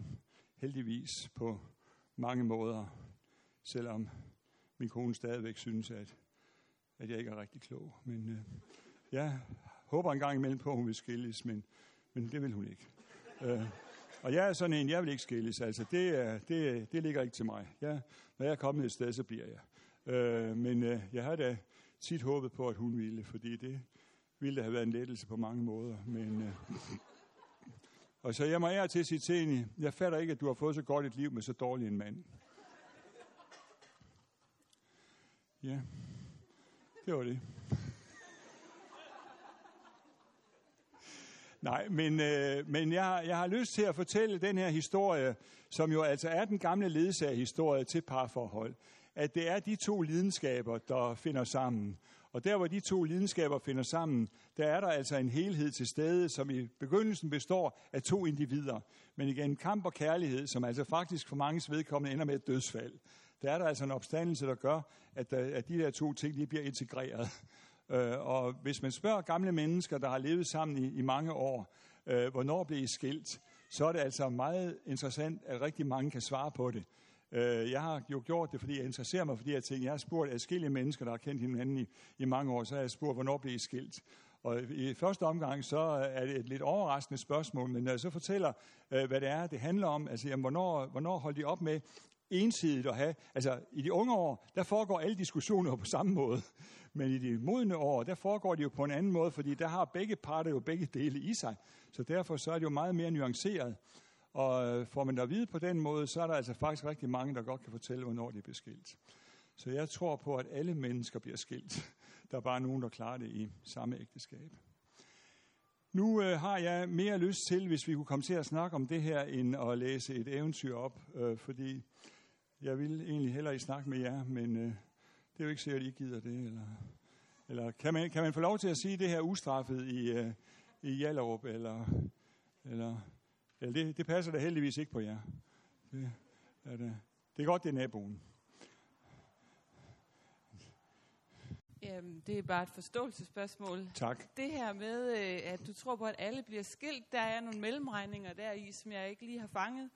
heldigvis på mange måder, selvom min kone stadigvæk synes, at, at jeg ikke er rigtig klog. Men øh, jeg håber en gang imellem på, at hun vil skilles, men, men det vil hun ikke. Øh, og jeg er sådan en, jeg vil ikke skilles. Altså, det, det, det ligger ikke til mig. Jeg, når jeg er kommet et sted, så bliver jeg. Øh, men øh, jeg har da tit håbet på, at hun ville, fordi det ville have været en lettelse på mange måder. Men, øh, og så jeg må ære til at sige til hende, jeg fatter ikke, at du har fået så godt et liv med så dårlig en mand. Ja, det var det. Nej, men, øh, men jeg, jeg har lyst til at fortælle den her historie, som jo altså er den gamle ledsagerhistorie til parforhold. At det er de to lidenskaber, der finder sammen. Og der, hvor de to lidenskaber finder sammen, der er der altså en helhed til stede, som i begyndelsen består af to individer. Men igen, kamp og kærlighed, som altså faktisk for mange vedkommende ender med et dødsfald. Der er der altså en opstandelse, der gør, at, at de der to ting de bliver integreret. *laughs* Øh, og hvis man spørger gamle mennesker, der har levet sammen i, i mange år, øh, hvornår blev I skilt, så er det altså meget interessant, at rigtig mange kan svare på det. Øh, jeg har jo gjort det, fordi jeg interesserer mig for de her ting. Jeg har spurgt adskillige mennesker, der har kendt hinanden i, i mange år, så har jeg spurgt, hvornår blev I skilt? Og i første omgang, så er det et lidt overraskende spørgsmål, men når jeg så fortæller, øh, hvad det er, det handler om, altså jamen, hvornår, hvornår holdt de op med ensidigt at have, altså i de unge år, der foregår alle diskussioner på samme måde. Men i de modne år, der foregår det jo på en anden måde, fordi der har begge parter jo begge dele i sig. Så derfor så er det jo meget mere nuanceret. Og får man der at vide på den måde, så er der altså faktisk rigtig mange, der godt kan fortælle, hvornår de bliver skilt. Så jeg tror på, at alle mennesker bliver skilt. Der er bare nogen, der klarer det i samme ægteskab. Nu øh, har jeg mere lyst til, hvis vi kunne komme til at snakke om det her, end at læse et eventyr op, øh, fordi jeg vil egentlig hellere i snakke med jer, men øh, det er jo ikke sikkert, at I gider det. Eller, eller kan, man, kan man få lov til at sige det her ustraffet i, øh, i Jallerup? Eller, eller, eller det, det passer da heldigvis ikke på jer. Det er, det, det er godt, det er naboen. Jamen, det er bare et forståelsesspørgsmål. Tak. Det her med, øh, at du tror på, at alle bliver skilt, der er nogle mellemregninger der i, som jeg ikke lige har fanget.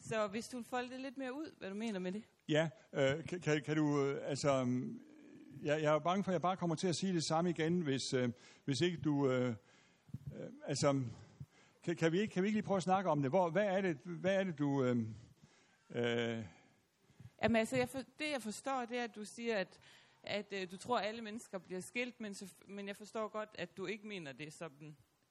Så hvis du vil folde det lidt mere ud, hvad du mener med det. Ja, øh, kan, kan, kan du, øh, altså, mm, jeg, jeg er bange for, at jeg bare kommer til at sige det samme igen, hvis, øh, hvis ikke du, øh, øh, altså, kan, kan, vi ikke, kan vi ikke lige prøve at snakke om det? Hvor, hvad, er det hvad er det, du, øh, øh, Jamen altså, jeg for, det jeg forstår, det er, at du siger, at, at øh, du tror, at alle mennesker bliver skilt, men, så, men jeg forstår godt, at du ikke mener det som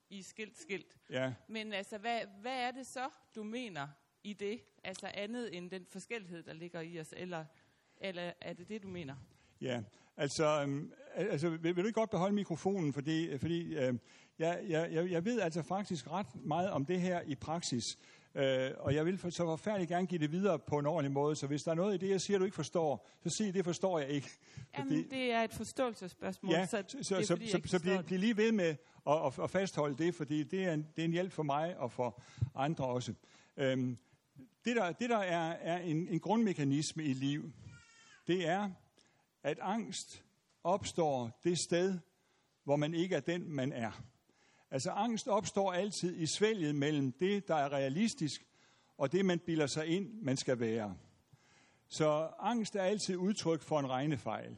i skilt, skilt. ja, Men altså, hvad, hvad er det så, du mener i det? Altså andet end den forskellighed, der ligger i os, eller, eller er det det, du mener? Ja, altså, øhm, al- altså vil, vil du ikke godt beholde mikrofonen, fordi, fordi øhm, jeg, jeg, jeg- ved altså faktisk ret meget om det her i praksis, øh, og jeg vil for, så forfærdeligt gerne give det videre på en ordentlig måde, så hvis der er noget i det, jeg siger, du ikke forstår, så sig, det forstår jeg ikke. Jamen, det er et forståelsesspørgsmål, ja, så, så, så, så, fordi, så, så bliv, bliv lige ved med at, at, at fastholde det, fordi det er, en, det er en hjælp for mig og for andre også. Øhm, det, der, det, der er, er en, en grundmekanisme i liv, det er, at angst opstår det sted, hvor man ikke er den, man er. Altså angst opstår altid i svælget mellem det, der er realistisk, og det, man bilder sig ind, man skal være. Så angst er altid udtryk for en regnefejl.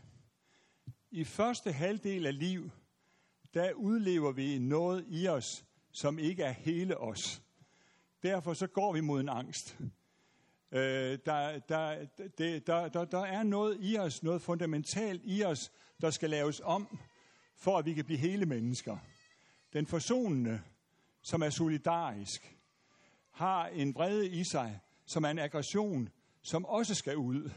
I første halvdel af liv, der udlever vi noget i os, som ikke er hele os. Derfor så går vi mod en angst. Øh, der, der, det, der, der, der er noget i os, noget fundamentalt i os, der skal laves om, for at vi kan blive hele mennesker. Den forsonende, som er solidarisk. har en vrede i sig, som er en aggression, som også skal ud.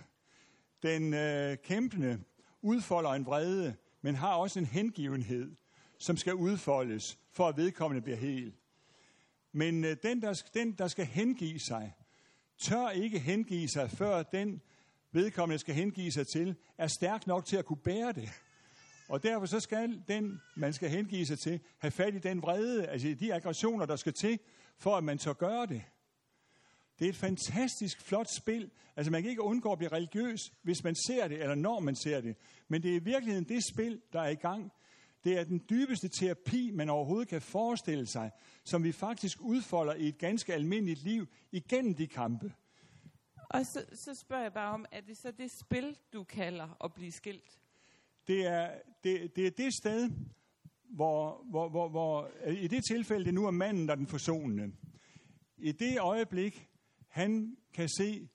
Den øh, kæmpende udfolder en vrede, men har også en hengivenhed, som skal udfoldes, for at vedkommende bliver hel. Men øh, den, der, den, der skal hengive sig, tør ikke hengive sig, før den vedkommende skal hengive sig til, er stærk nok til at kunne bære det. Og derfor så skal den, man skal hengive sig til, have fat i den vrede, altså de aggressioner, der skal til, for at man så gøre det. Det er et fantastisk flot spil. Altså man kan ikke undgå at blive religiøs, hvis man ser det, eller når man ser det. Men det er i virkeligheden det spil, der er i gang. Det er den dybeste terapi, man overhovedet kan forestille sig, som vi faktisk udfolder i et ganske almindeligt liv igennem de kampe. Og så, så spørger jeg bare om, er det så det spil, du kalder at blive skilt? Det er det, det, er det sted, hvor, hvor, hvor, hvor i det tilfælde det nu er manden, der er den forsonende. I det øjeblik, han kan se,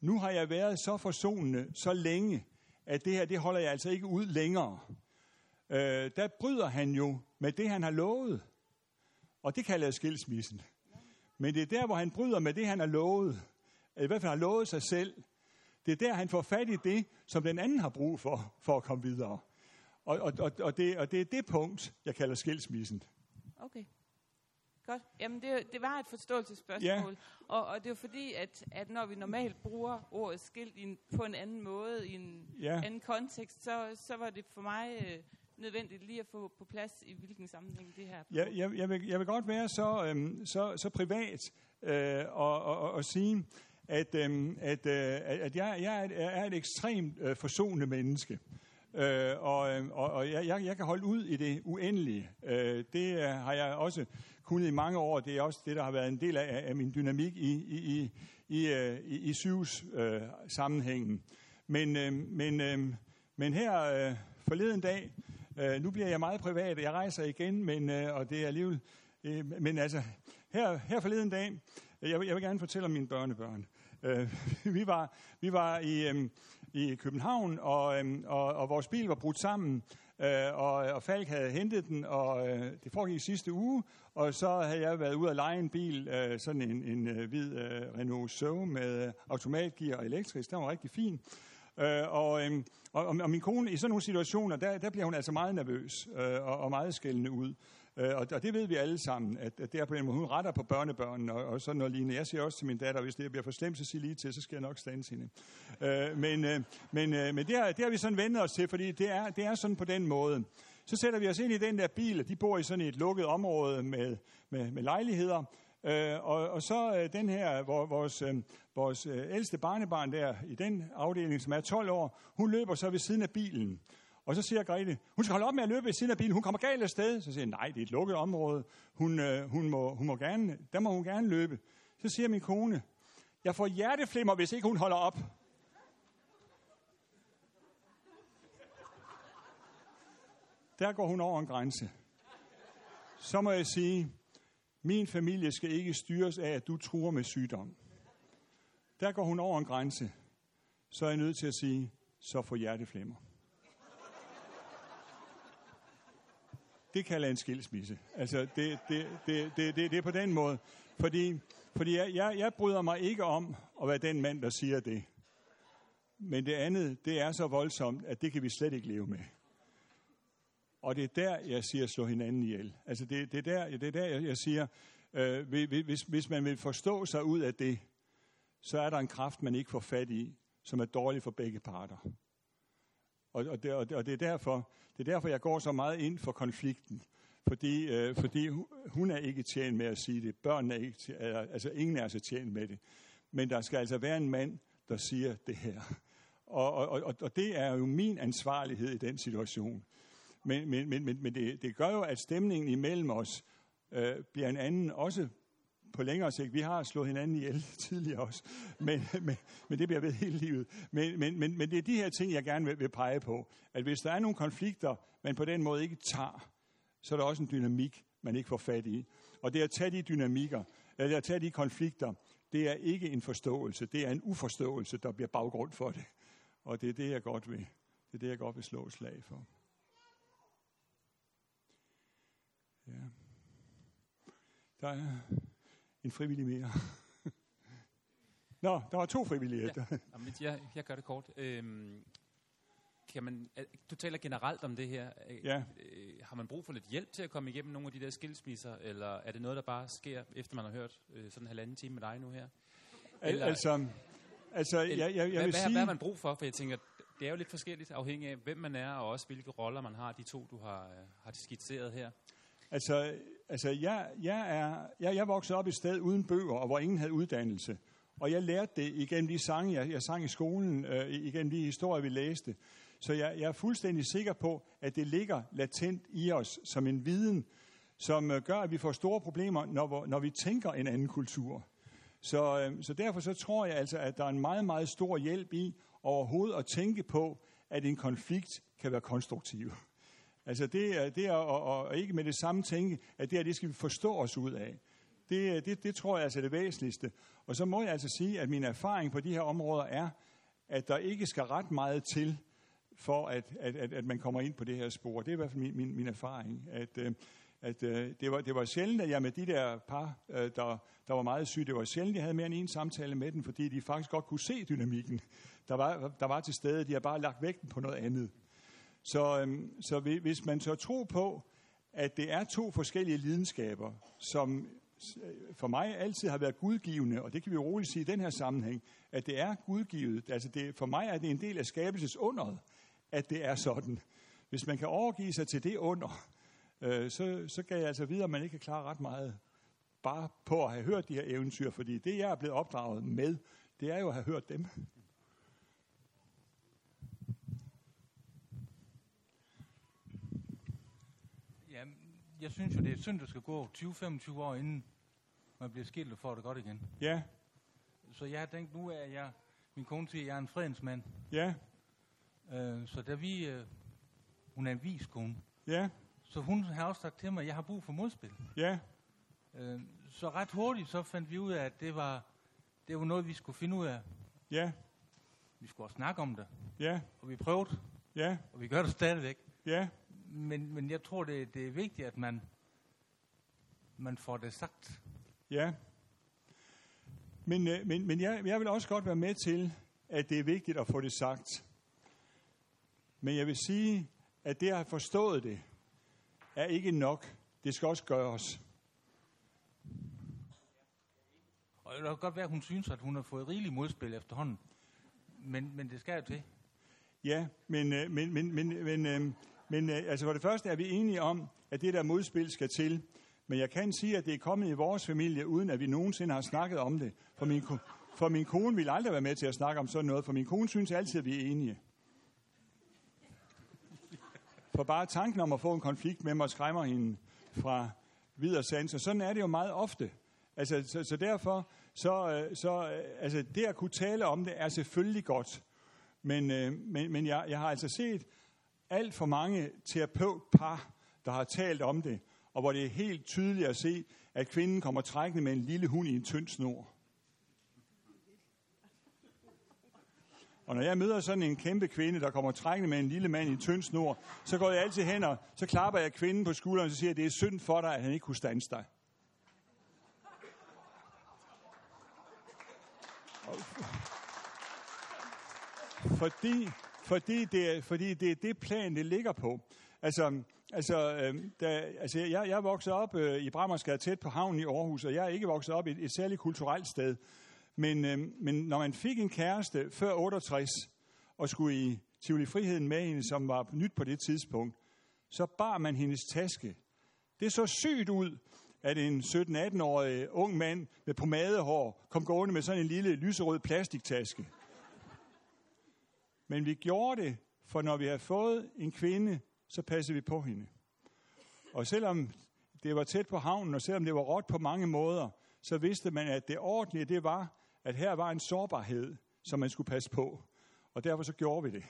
nu har jeg været så forsonende så længe, at det her, det holder jeg altså ikke ud længere. Øh, der bryder han jo med det, han har lovet. Og det kalder jeg skilsmissen. Men det er der, hvor han bryder med det, han har lovet. I hvert fald har lovet sig selv. Det er der, han får fat i det, som den anden har brug for, for at komme videre. Og, og, og, og, det, og det er det punkt, jeg kalder skilsmissen. Okay. Godt. Jamen, det, det var et forståelsesspørgsmål. Ja. Og, og det er fordi, at, at når vi normalt bruger ordet skilt i en, på en anden måde, i en ja. anden kontekst, så, så var det for mig øh, nødvendigt lige at få på plads, i hvilken sammenhæng det her Ja, jeg, jeg, vil, jeg vil godt være så, øhm, så, så privat øh, og, og, og, og sige, at, øhm, at, øh, at jeg, jeg er et ekstremt øh, forsonende menneske. Øh, og øhm, og, og jeg, jeg kan holde ud i det uendelige. Øh, det øh, har jeg også kunnet i mange år. Det er også det, der har været en del af, af min dynamik i, i, i, i, øh, i, i syvs-sammenhængen. Øh, men, øh, men, øh, men her øh, forleden dag, øh, nu bliver jeg meget privat, jeg rejser igen, men, øh, og det er alligevel... Øh, men altså, her, her forleden dag, jeg jeg vil gerne fortælle om mine børnebørn. Øh, *laughs* vi, var, vi var i, øh, i København, og, øh, og, og vores bil var brudt sammen, øh, og, og Falk havde hentet den, og øh, det foregik i sidste uge, og så havde jeg været ude at lege en bil, øh, sådan en, en øh, hvid øh, Renault Zoe med øh, automatgear og elektrisk, den var rigtig fin. Øh, og, øh, og, og min kone, i sådan nogle situationer, der, der bliver hun altså meget nervøs øh, og, og meget skældende ud. Øh, og, og det ved vi alle sammen, at, at det er på den måde, hun retter på børnebørnene og, og sådan noget lignende. Jeg siger også til min datter, hvis det bliver for slemt, så sig lige til, så skal jeg nok stande hende. Øh, men øh, men, øh, men det, har, det har vi sådan vendt os til, fordi det er, det er sådan på den måde. Så sætter vi os ind i den der bil, de bor i sådan et lukket område med, med, med lejligheder, Øh, og, og så øh, den her, hvor, vores, øh, vores øh, ældste barnebarn der, i den afdeling, som er 12 år, hun løber så ved siden af bilen. Og så siger Grete, hun skal holde op med at løbe ved siden af bilen, hun kommer galt af sted. Så siger jeg, nej, det er et lukket område, hun, øh, hun, må, hun må gerne, der må hun gerne løbe. Så siger min kone, jeg får hjerteflimmer, hvis ikke hun holder op. Der går hun over en grænse. Så må jeg sige, min familie skal ikke styres af, at du truer med sygdom. Der går hun over en grænse. Så er jeg nødt til at sige, så får hjerteflimmer. det kalder jeg en skilsmisse. Altså, det, det, det, det, det, det er på den måde. Fordi, fordi jeg, jeg, jeg bryder mig ikke om at være den mand, der siger det. Men det andet, det er så voldsomt, at det kan vi slet ikke leve med. Og det er der, jeg siger, slå hinanden ihjel. Altså, det, det, er, der, det er der, jeg siger, øh, hvis, hvis man vil forstå sig ud af det, så er der en kraft, man ikke får fat i, som er dårlig for begge parter. Og, og, det, og, det, og det, er derfor, det er derfor, jeg går så meget ind for konflikten. Fordi, øh, fordi hun er ikke tjent med at sige det. Børnene er ikke tjent, altså ingen er så tjent med det. Men der skal altså være en mand, der siger det her. Og, og, og, og det er jo min ansvarlighed i den situation. Men, men, men, men det, det gør jo, at stemningen imellem os øh, bliver en anden, også på længere sigt. Vi har slået hinanden ihjel *laughs* tidligere også, men, men, men det bliver ved hele livet. Men, men, men, men det er de her ting, jeg gerne vil, vil pege på. At hvis der er nogle konflikter, man på den måde ikke tager, så er der også en dynamik, man ikke får fat i. Og det at tage de dynamikker, øh, eller at tage de konflikter, det er ikke en forståelse, det er en uforståelse, der bliver baggrund for det. Og det er det, jeg godt vil. Det er det, jeg godt vil slå slag for. Ja. Der er en frivillig mere. Nå, der var to frivillige. Ja, jamen, jeg, jeg gør det kort. Øhm, kan man, du taler generelt om det her. Ja. Øh, har man brug for lidt hjælp til at komme igennem nogle af de der skilsmisser, eller er det noget, der bare sker, efter man har hørt øh, sådan en halvanden time med dig nu her? Eller, altså, altså jeg, jeg, jeg hvad, vil hvad, sige... Hvad har man brug for? For jeg tænker, det er jo lidt forskelligt afhængig af, hvem man er, og også hvilke roller man har, de to, du har, øh, har skitseret her. Altså, altså jeg, jeg, er, jeg, jeg voksede op et sted uden bøger, og hvor ingen havde uddannelse. Og jeg lærte det igennem de sange, jeg, jeg sang i skolen, øh, igennem de historier, vi læste. Så jeg, jeg er fuldstændig sikker på, at det ligger latent i os som en viden, som øh, gør, at vi får store problemer, når, når vi tænker en anden kultur. Så, øh, så derfor så tror jeg altså, at der er en meget, meget stor hjælp i overhovedet at tænke på, at en konflikt kan være konstruktiv. Altså det er, det er og, og ikke med det samme tænke, at det her, det skal vi forstå os ud af. Det, det, det tror jeg altså er det væsentligste. Og så må jeg altså sige, at min erfaring på de her områder er, at der ikke skal ret meget til, for at, at, at, at man kommer ind på det her spor. Det er i hvert fald min, min, min erfaring. At, øh, at øh, det, var, det var sjældent, at jeg med de der par, øh, der, der var meget syge, det var sjældent, at jeg havde mere end en samtale med dem, fordi de faktisk godt kunne se dynamikken, der var, der var til stede. De har bare lagt vægten på noget andet. Så, øhm, så hvis man så tror på, at det er to forskellige lidenskaber, som øh, for mig altid har været gudgivende, og det kan vi roligt sige i den her sammenhæng, at det er gudgivet. Altså det, for mig er det en del af skabelsesunderet, at det er sådan. Hvis man kan overgive sig til det under, øh, så, så kan jeg altså videre, at man ikke kan klare ret meget bare på at have hørt de her eventyr, fordi det, jeg er blevet opdraget med, det er jo at have hørt dem. Ja, jeg synes jo, det er synd, at skal gå 20-25 år, inden man bliver skilt og får det godt igen. Ja. Så jeg har tænkt, nu er jeg, min kone siger, at jeg er en fredensmand. Ja. Øh, så da vi, øh, hun er en vis kone. Ja. Så hun har også sagt til mig, at jeg har brug for modspil. Ja. Øh, så ret hurtigt så fandt vi ud af, at det var, det var noget, vi skulle finde ud af. Ja. Vi skulle også snakke om det. Ja. Og vi prøvede. Ja. Og vi gør det stadigvæk. Ja. Men, men jeg tror, det, det er vigtigt, at man, man får det sagt. Ja. Men, øh, men, men jeg, jeg vil også godt være med til, at det er vigtigt at få det sagt. Men jeg vil sige, at det at have forstået det, er ikke nok. Det skal også gøres. Og det kan godt være, at hun synes, at hun har fået rigeligt modspil efterhånden. Men, men det skal jo til. Ja, men, øh, men, men, men, men, øh, men altså for det første er vi enige om, at det der modspil skal til. Men jeg kan sige, at det er kommet i vores familie, uden at vi nogensinde har snakket om det. For min, for min kone vil aldrig være med til at snakke om sådan noget, for min kone synes altid, at vi er enige. For bare tanken om at få en konflikt med mig skræmmer hende fra videre sans. Og sådan er det jo meget ofte. Altså, så, så derfor, så, øh, så øh, altså, det at kunne tale om det er selvfølgelig godt. Men, øh, men, men jeg, jeg har altså set alt for mange terapeutpar, der har talt om det, og hvor det er helt tydeligt at se, at kvinden kommer trækkende med en lille hund i en tynd snor. Og når jeg møder sådan en kæmpe kvinde, der kommer trækkende med en lille mand i en tynd snor, så går jeg altid hen og så klapper jeg kvinden på skulderen og så siger, at det er synd for dig, at han ikke kunne stanse dig. Fordi, fordi, det, er, fordi det er det plan, det ligger på. Altså, altså, øh, da, altså jeg, jeg er vokset op øh, i Brammersgade tæt på havnen i Aarhus, og jeg er ikke vokset op i et, et særligt kulturelt sted. Men, øh, men når man fik en kæreste før 68, og skulle i Tivoli Friheden med hende, som var nyt på det tidspunkt, så bar man hendes taske. Det så sygt ud, at en 17-18-årig ung mand med pomadehår kom gående med sådan en lille lyserød plastiktaske. Men vi gjorde det, for når vi havde fået en kvinde, så passede vi på hende. Og selvom det var tæt på havnen, og selvom det var råt på mange måder, så vidste man, at det ordentlige det var, at her var en sårbarhed, som man skulle passe på. Og derfor så gjorde vi det.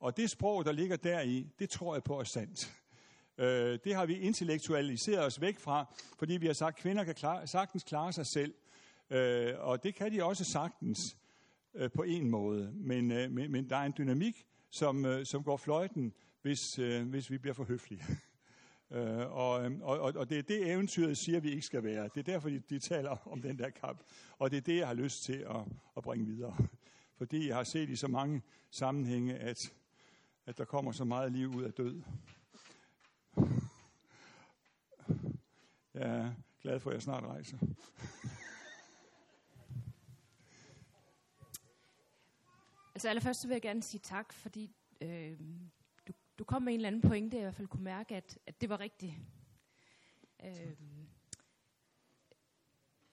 Og det sprog, der ligger deri, det tror jeg på er sandt. Øh, det har vi intellektualiseret os væk fra, fordi vi har sagt, at kvinder kan klare, sagtens klare sig selv. Øh, og det kan de også sagtens øh, på en måde. Men, øh, men, men der er en dynamik, som, øh, som går fløjten, hvis, øh, hvis vi bliver for høflige. *laughs* Øh, øhm, og, og, og det er det, eventyret siger, vi ikke skal være. Det er derfor, de, de taler *laughs* om den der kamp. Og det er det, jeg har lyst til at, at bringe videre. *laughs* Fordi jeg har set i så mange sammenhænge, at, at der kommer så meget liv ud af død. Jeg er glad for, at jeg snart rejser. Altså allerførst så vil jeg gerne sige tak, fordi øh, du, du kom med en eller anden pointe, jeg i hvert fald kunne mærke, at, at det var rigtigt. Øh,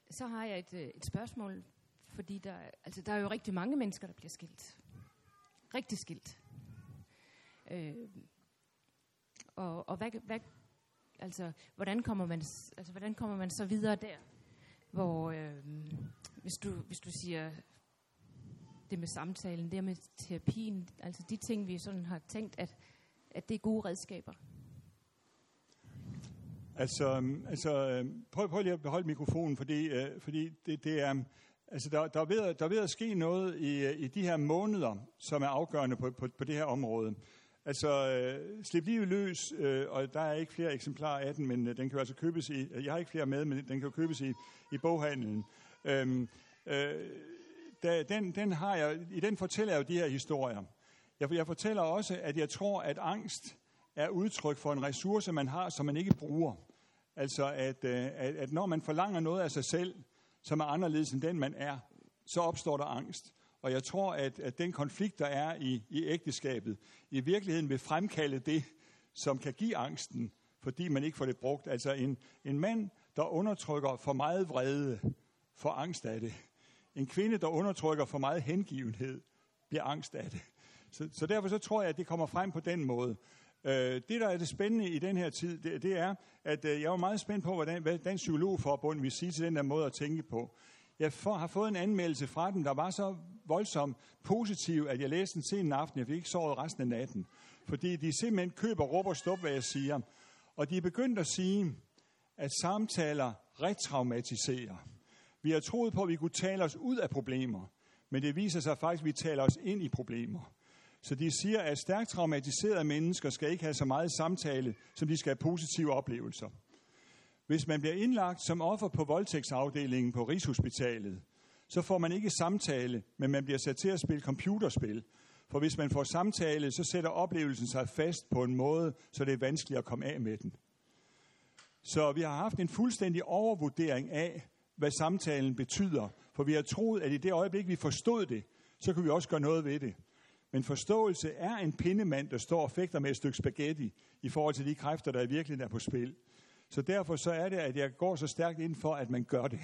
så har jeg et, øh, et spørgsmål, fordi der, altså, der er jo rigtig mange mennesker, der bliver skilt. Rigtig skilt. Øh, og og hvad, hvad, altså, hvordan, kommer man, altså, hvordan kommer man så videre der? Hvor øh, hvis, du, hvis du siger det med samtalen, det med terapien, altså de ting, vi sådan har tænkt, at, at det er gode redskaber? Altså, øhm, altså øhm, prøv, prøv lige at beholde mikrofonen, fordi, øh, fordi det, det er, altså der, der, er ved, der er ved at ske noget i, øh, i de her måneder, som er afgørende på, på, på det her område. Altså, øh, slip livet løs, øh, og der er ikke flere eksemplarer af den, men øh, den kan jo altså købes i, øh, jeg har ikke flere med, men den kan jo købes i, i boghandlen. Øhm, øh, der, den, den har jeg, i den fortæller jeg jo de her historier. Jeg, jeg fortæller også, at jeg tror, at angst er udtryk for en ressource, man har, som man ikke bruger. Altså, at, øh, at, at når man forlanger noget af sig selv, som er anderledes end den, man er, så opstår der angst. Og jeg tror, at, at den konflikt, der er i, i ægteskabet, i virkeligheden vil fremkalde det, som kan give angsten, fordi man ikke får det brugt. Altså en, en mand, der undertrykker for meget vrede, får angst af det. En kvinde, der undertrykker for meget hengivenhed, bliver angst af det. Så, så derfor så tror jeg, at det kommer frem på den måde. Øh, det, der er det spændende i den her tid, det, det er, at øh, jeg var meget spændt på, hvordan, hvad Dansk Psykologforbund vil sige til den der måde at tænke på. Jeg for, har fået en anmeldelse fra dem, der var så voldsomt positiv, at jeg læste den sen aften. Jeg fik ikke sovet resten af natten. Fordi de simpelthen køber råb og stop, hvad jeg siger. Og de er begyndt at sige, at samtaler retraumatiserer. Vi har troet på, at vi kunne tale os ud af problemer, men det viser sig faktisk, at vi taler os ind i problemer. Så de siger, at stærkt traumatiserede mennesker skal ikke have så meget samtale, som de skal have positive oplevelser. Hvis man bliver indlagt som offer på voldtægtsafdelingen på Rigshospitalet, så får man ikke samtale, men man bliver sat til at spille computerspil. For hvis man får samtale, så sætter oplevelsen sig fast på en måde, så det er vanskeligt at komme af med den. Så vi har haft en fuldstændig overvurdering af, hvad samtalen betyder. For vi har troet, at i det øjeblik, vi forstod det, så kunne vi også gøre noget ved det. Men forståelse er en pindemand, der står og fægter med et stykke spaghetti i forhold til de kræfter, der i virkeligheden er på spil. Så derfor så er det, at jeg går så stærkt ind for, at man gør det.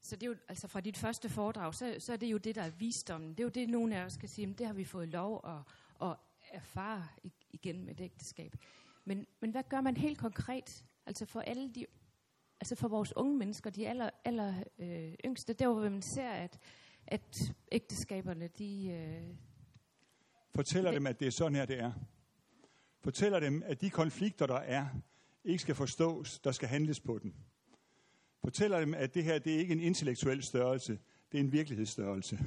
Så det er jo, altså fra dit første foredrag, så, så er det jo det, der er visdommen. Det er jo det, nogen af os kan sige, det har vi fået lov at, at erfare igen med et ægteskab. Men, men hvad gør man helt konkret, altså for alle de, altså for vores unge mennesker, de aller, aller øh, yngste, der hvor man ser, at, at ægteskaberne, de... Øh, Fortæller det, dem, at det er sådan her, det er. Fortæller dem, at de konflikter, der er, ikke skal forstås, der skal handles på den. Fortæller dem, at det her det er ikke en intellektuel størrelse, det er en virkelighedsstørrelse.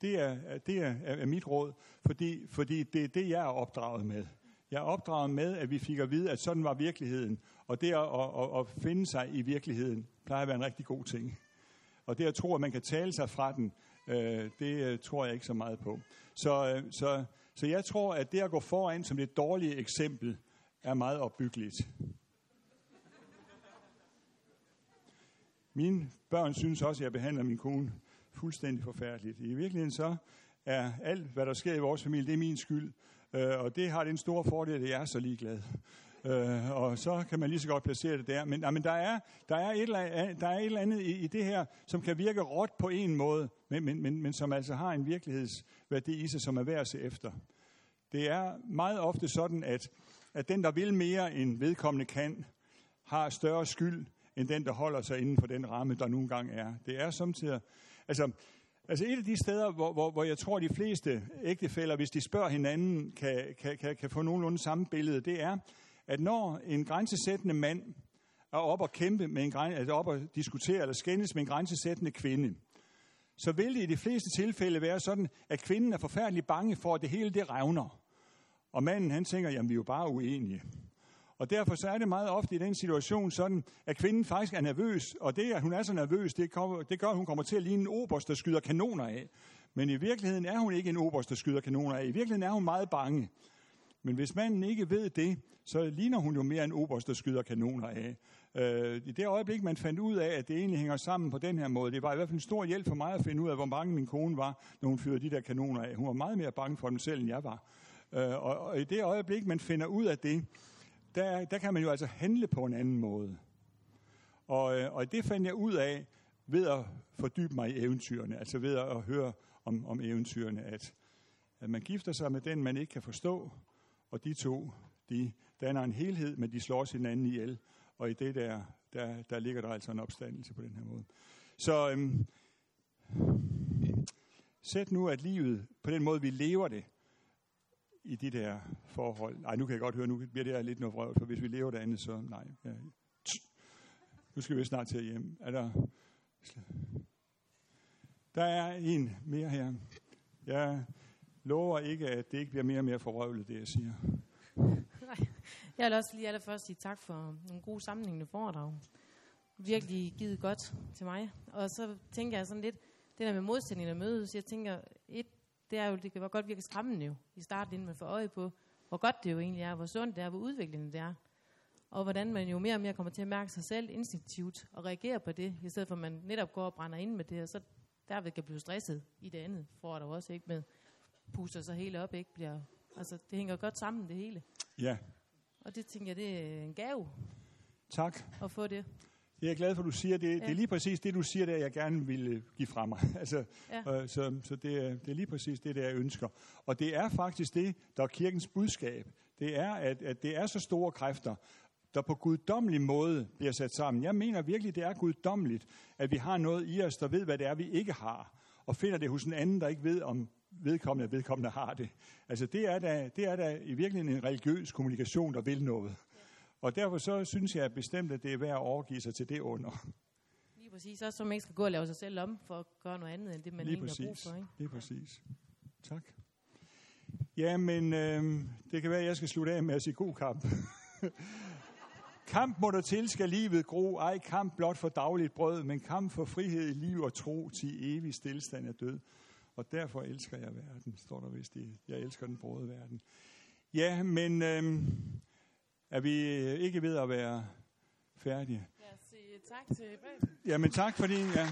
Det er, det er, er mit råd, fordi, fordi det er det, jeg er opdraget med. Jeg er opdraget med, at vi fik at vide, at sådan var virkeligheden. Og det at, at, at finde sig i virkeligheden, plejer at være en rigtig god ting. Og det at tro, at man kan tale sig fra den, øh, det øh, tror jeg ikke så meget på. Så, øh, så, så jeg tror, at det at gå foran som det dårlige eksempel, er meget opbyggeligt. Mine børn synes også, at jeg behandler min kone fuldstændig forfærdeligt. I virkeligheden så er alt, hvad der sker i vores familie, det er min skyld. Øh, og det har den store fordel, at jeg er så ligeglad. Øh, og så kan man lige så godt placere det der. Men, nej, men der, er, der, er et eller andet, der er et eller andet i, i det her, som kan virke råt på en måde, men, men, men, men som altså har en virkelighedsværdi i sig, som er værd at se efter. Det er meget ofte sådan, at, at den, der vil mere end vedkommende kan, har større skyld, end den, der holder sig inden for den ramme, der nogle gange er. Det er samtidig... Altså, altså et af de steder, hvor, hvor, hvor jeg tror, de fleste ægtefæller, hvis de spørger hinanden, kan, kan, kan, kan få nogenlunde samme billede, det er, at når en grænsesættende mand er op og kæmpe med en grænse, altså op og diskutere eller skændes med en grænsesættende kvinde, så vil det i de fleste tilfælde være sådan, at kvinden er forfærdelig bange for, at det hele det revner. Og manden han tænker, jamen vi er jo bare uenige. Og derfor så er det meget ofte i den situation sådan, at kvinden faktisk er nervøs, og det, at hun er så nervøs, det, kommer, det gør, at hun kommer til at ligne en oberst, der skyder kanoner af. Men i virkeligheden er hun ikke en oberst, der skyder kanoner af. I virkeligheden er hun meget bange. Men hvis manden ikke ved det, så ligner hun jo mere en oberst, der skyder kanoner af. Øh, I det øjeblik, man fandt ud af, at det egentlig hænger sammen på den her måde, det var i hvert fald en stor hjælp for mig at finde ud af, hvor bange min kone var, når hun fyrede de der kanoner af. Hun var meget mere bange for dem selv, end jeg var. Øh, og, og i det øjeblik, man finder ud af det, der, der kan man jo altså handle på en anden måde. Og, øh, og det fandt jeg ud af ved at fordybe mig i eventyrene, altså ved at høre om, om eventyrene, at, at man gifter sig med den, man ikke kan forstå, og de to, de danner en helhed, men de slår hinanden ihjel. Og i det der, der, der ligger der altså en opstandelse på den her måde. Så øhm, sæt nu, at livet, på den måde vi lever det, i de der forhold. Nej, nu kan jeg godt høre, nu bliver det lidt noget vrøvl, for hvis vi lever det andet, så nej. Ja. Nu skal vi snart til hjem. Er der... Der er en mere her. Jeg lover ikke, at det ikke bliver mere og mere forrøvlet, det jeg siger. Nej. Jeg vil også lige allerførst sige tak for nogle gode sammenhængende foredrag. Virkelig givet godt til mig. Og så tænker jeg sådan lidt, det der med modsætninger mødes, jeg tænker, et, det er jo, det kan godt virke skræmmende jo, i starten, inden man får øje på, hvor godt det jo egentlig er, hvor sundt det er, hvor udviklende det er. Og hvordan man jo mere og mere kommer til at mærke sig selv instinktivt og reagere på det, i stedet for at man netop går og brænder ind med det, og så derved kan blive stresset i det andet, for der også ikke med puster sig hele op, ikke bliver, altså det hænger godt sammen det hele. Ja. Og det tænker jeg, det er en gave. Tak. At få det. Jeg er glad for, at du siger det. Ja. Det er lige præcis det, du siger, der jeg gerne vil øh, give fra mig. *laughs* altså, ja. øh, så så det, er, det er lige præcis det, der jeg ønsker. Og det er faktisk det, der er kirkens budskab. Det er, at, at det er så store kræfter, der på guddommelig måde bliver sat sammen. Jeg mener virkelig, det er guddommeligt, at vi har noget i os, der ved, hvad det er, vi ikke har, og finder det hos en anden, der ikke ved, om vedkommende, vedkommende har det. Altså det er, da, det er da i virkeligheden en religiøs kommunikation, der vil noget. Og derfor så synes jeg bestemt, at det er værd at overgive sig til det under. Lige præcis. Også så man ikke skal gå og lave sig selv om for at gøre noget andet, end det man Lige egentlig præcis. har brug for. Ikke? Lige præcis. Tak. Ja, men øh, det kan være, at jeg skal slutte af med at sige god kamp. *laughs* kamp må der til, skal livet gro. Ej kamp blot for dagligt brød, men kamp for frihed i liv og tro til evig stillstand af død. Og derfor elsker jeg verden, står der vist i. Jeg elsker den brode verden. Ja, men øh, er vi ikke ved at være færdige? Jeg siger tak til Jamen tak fordi... Ja.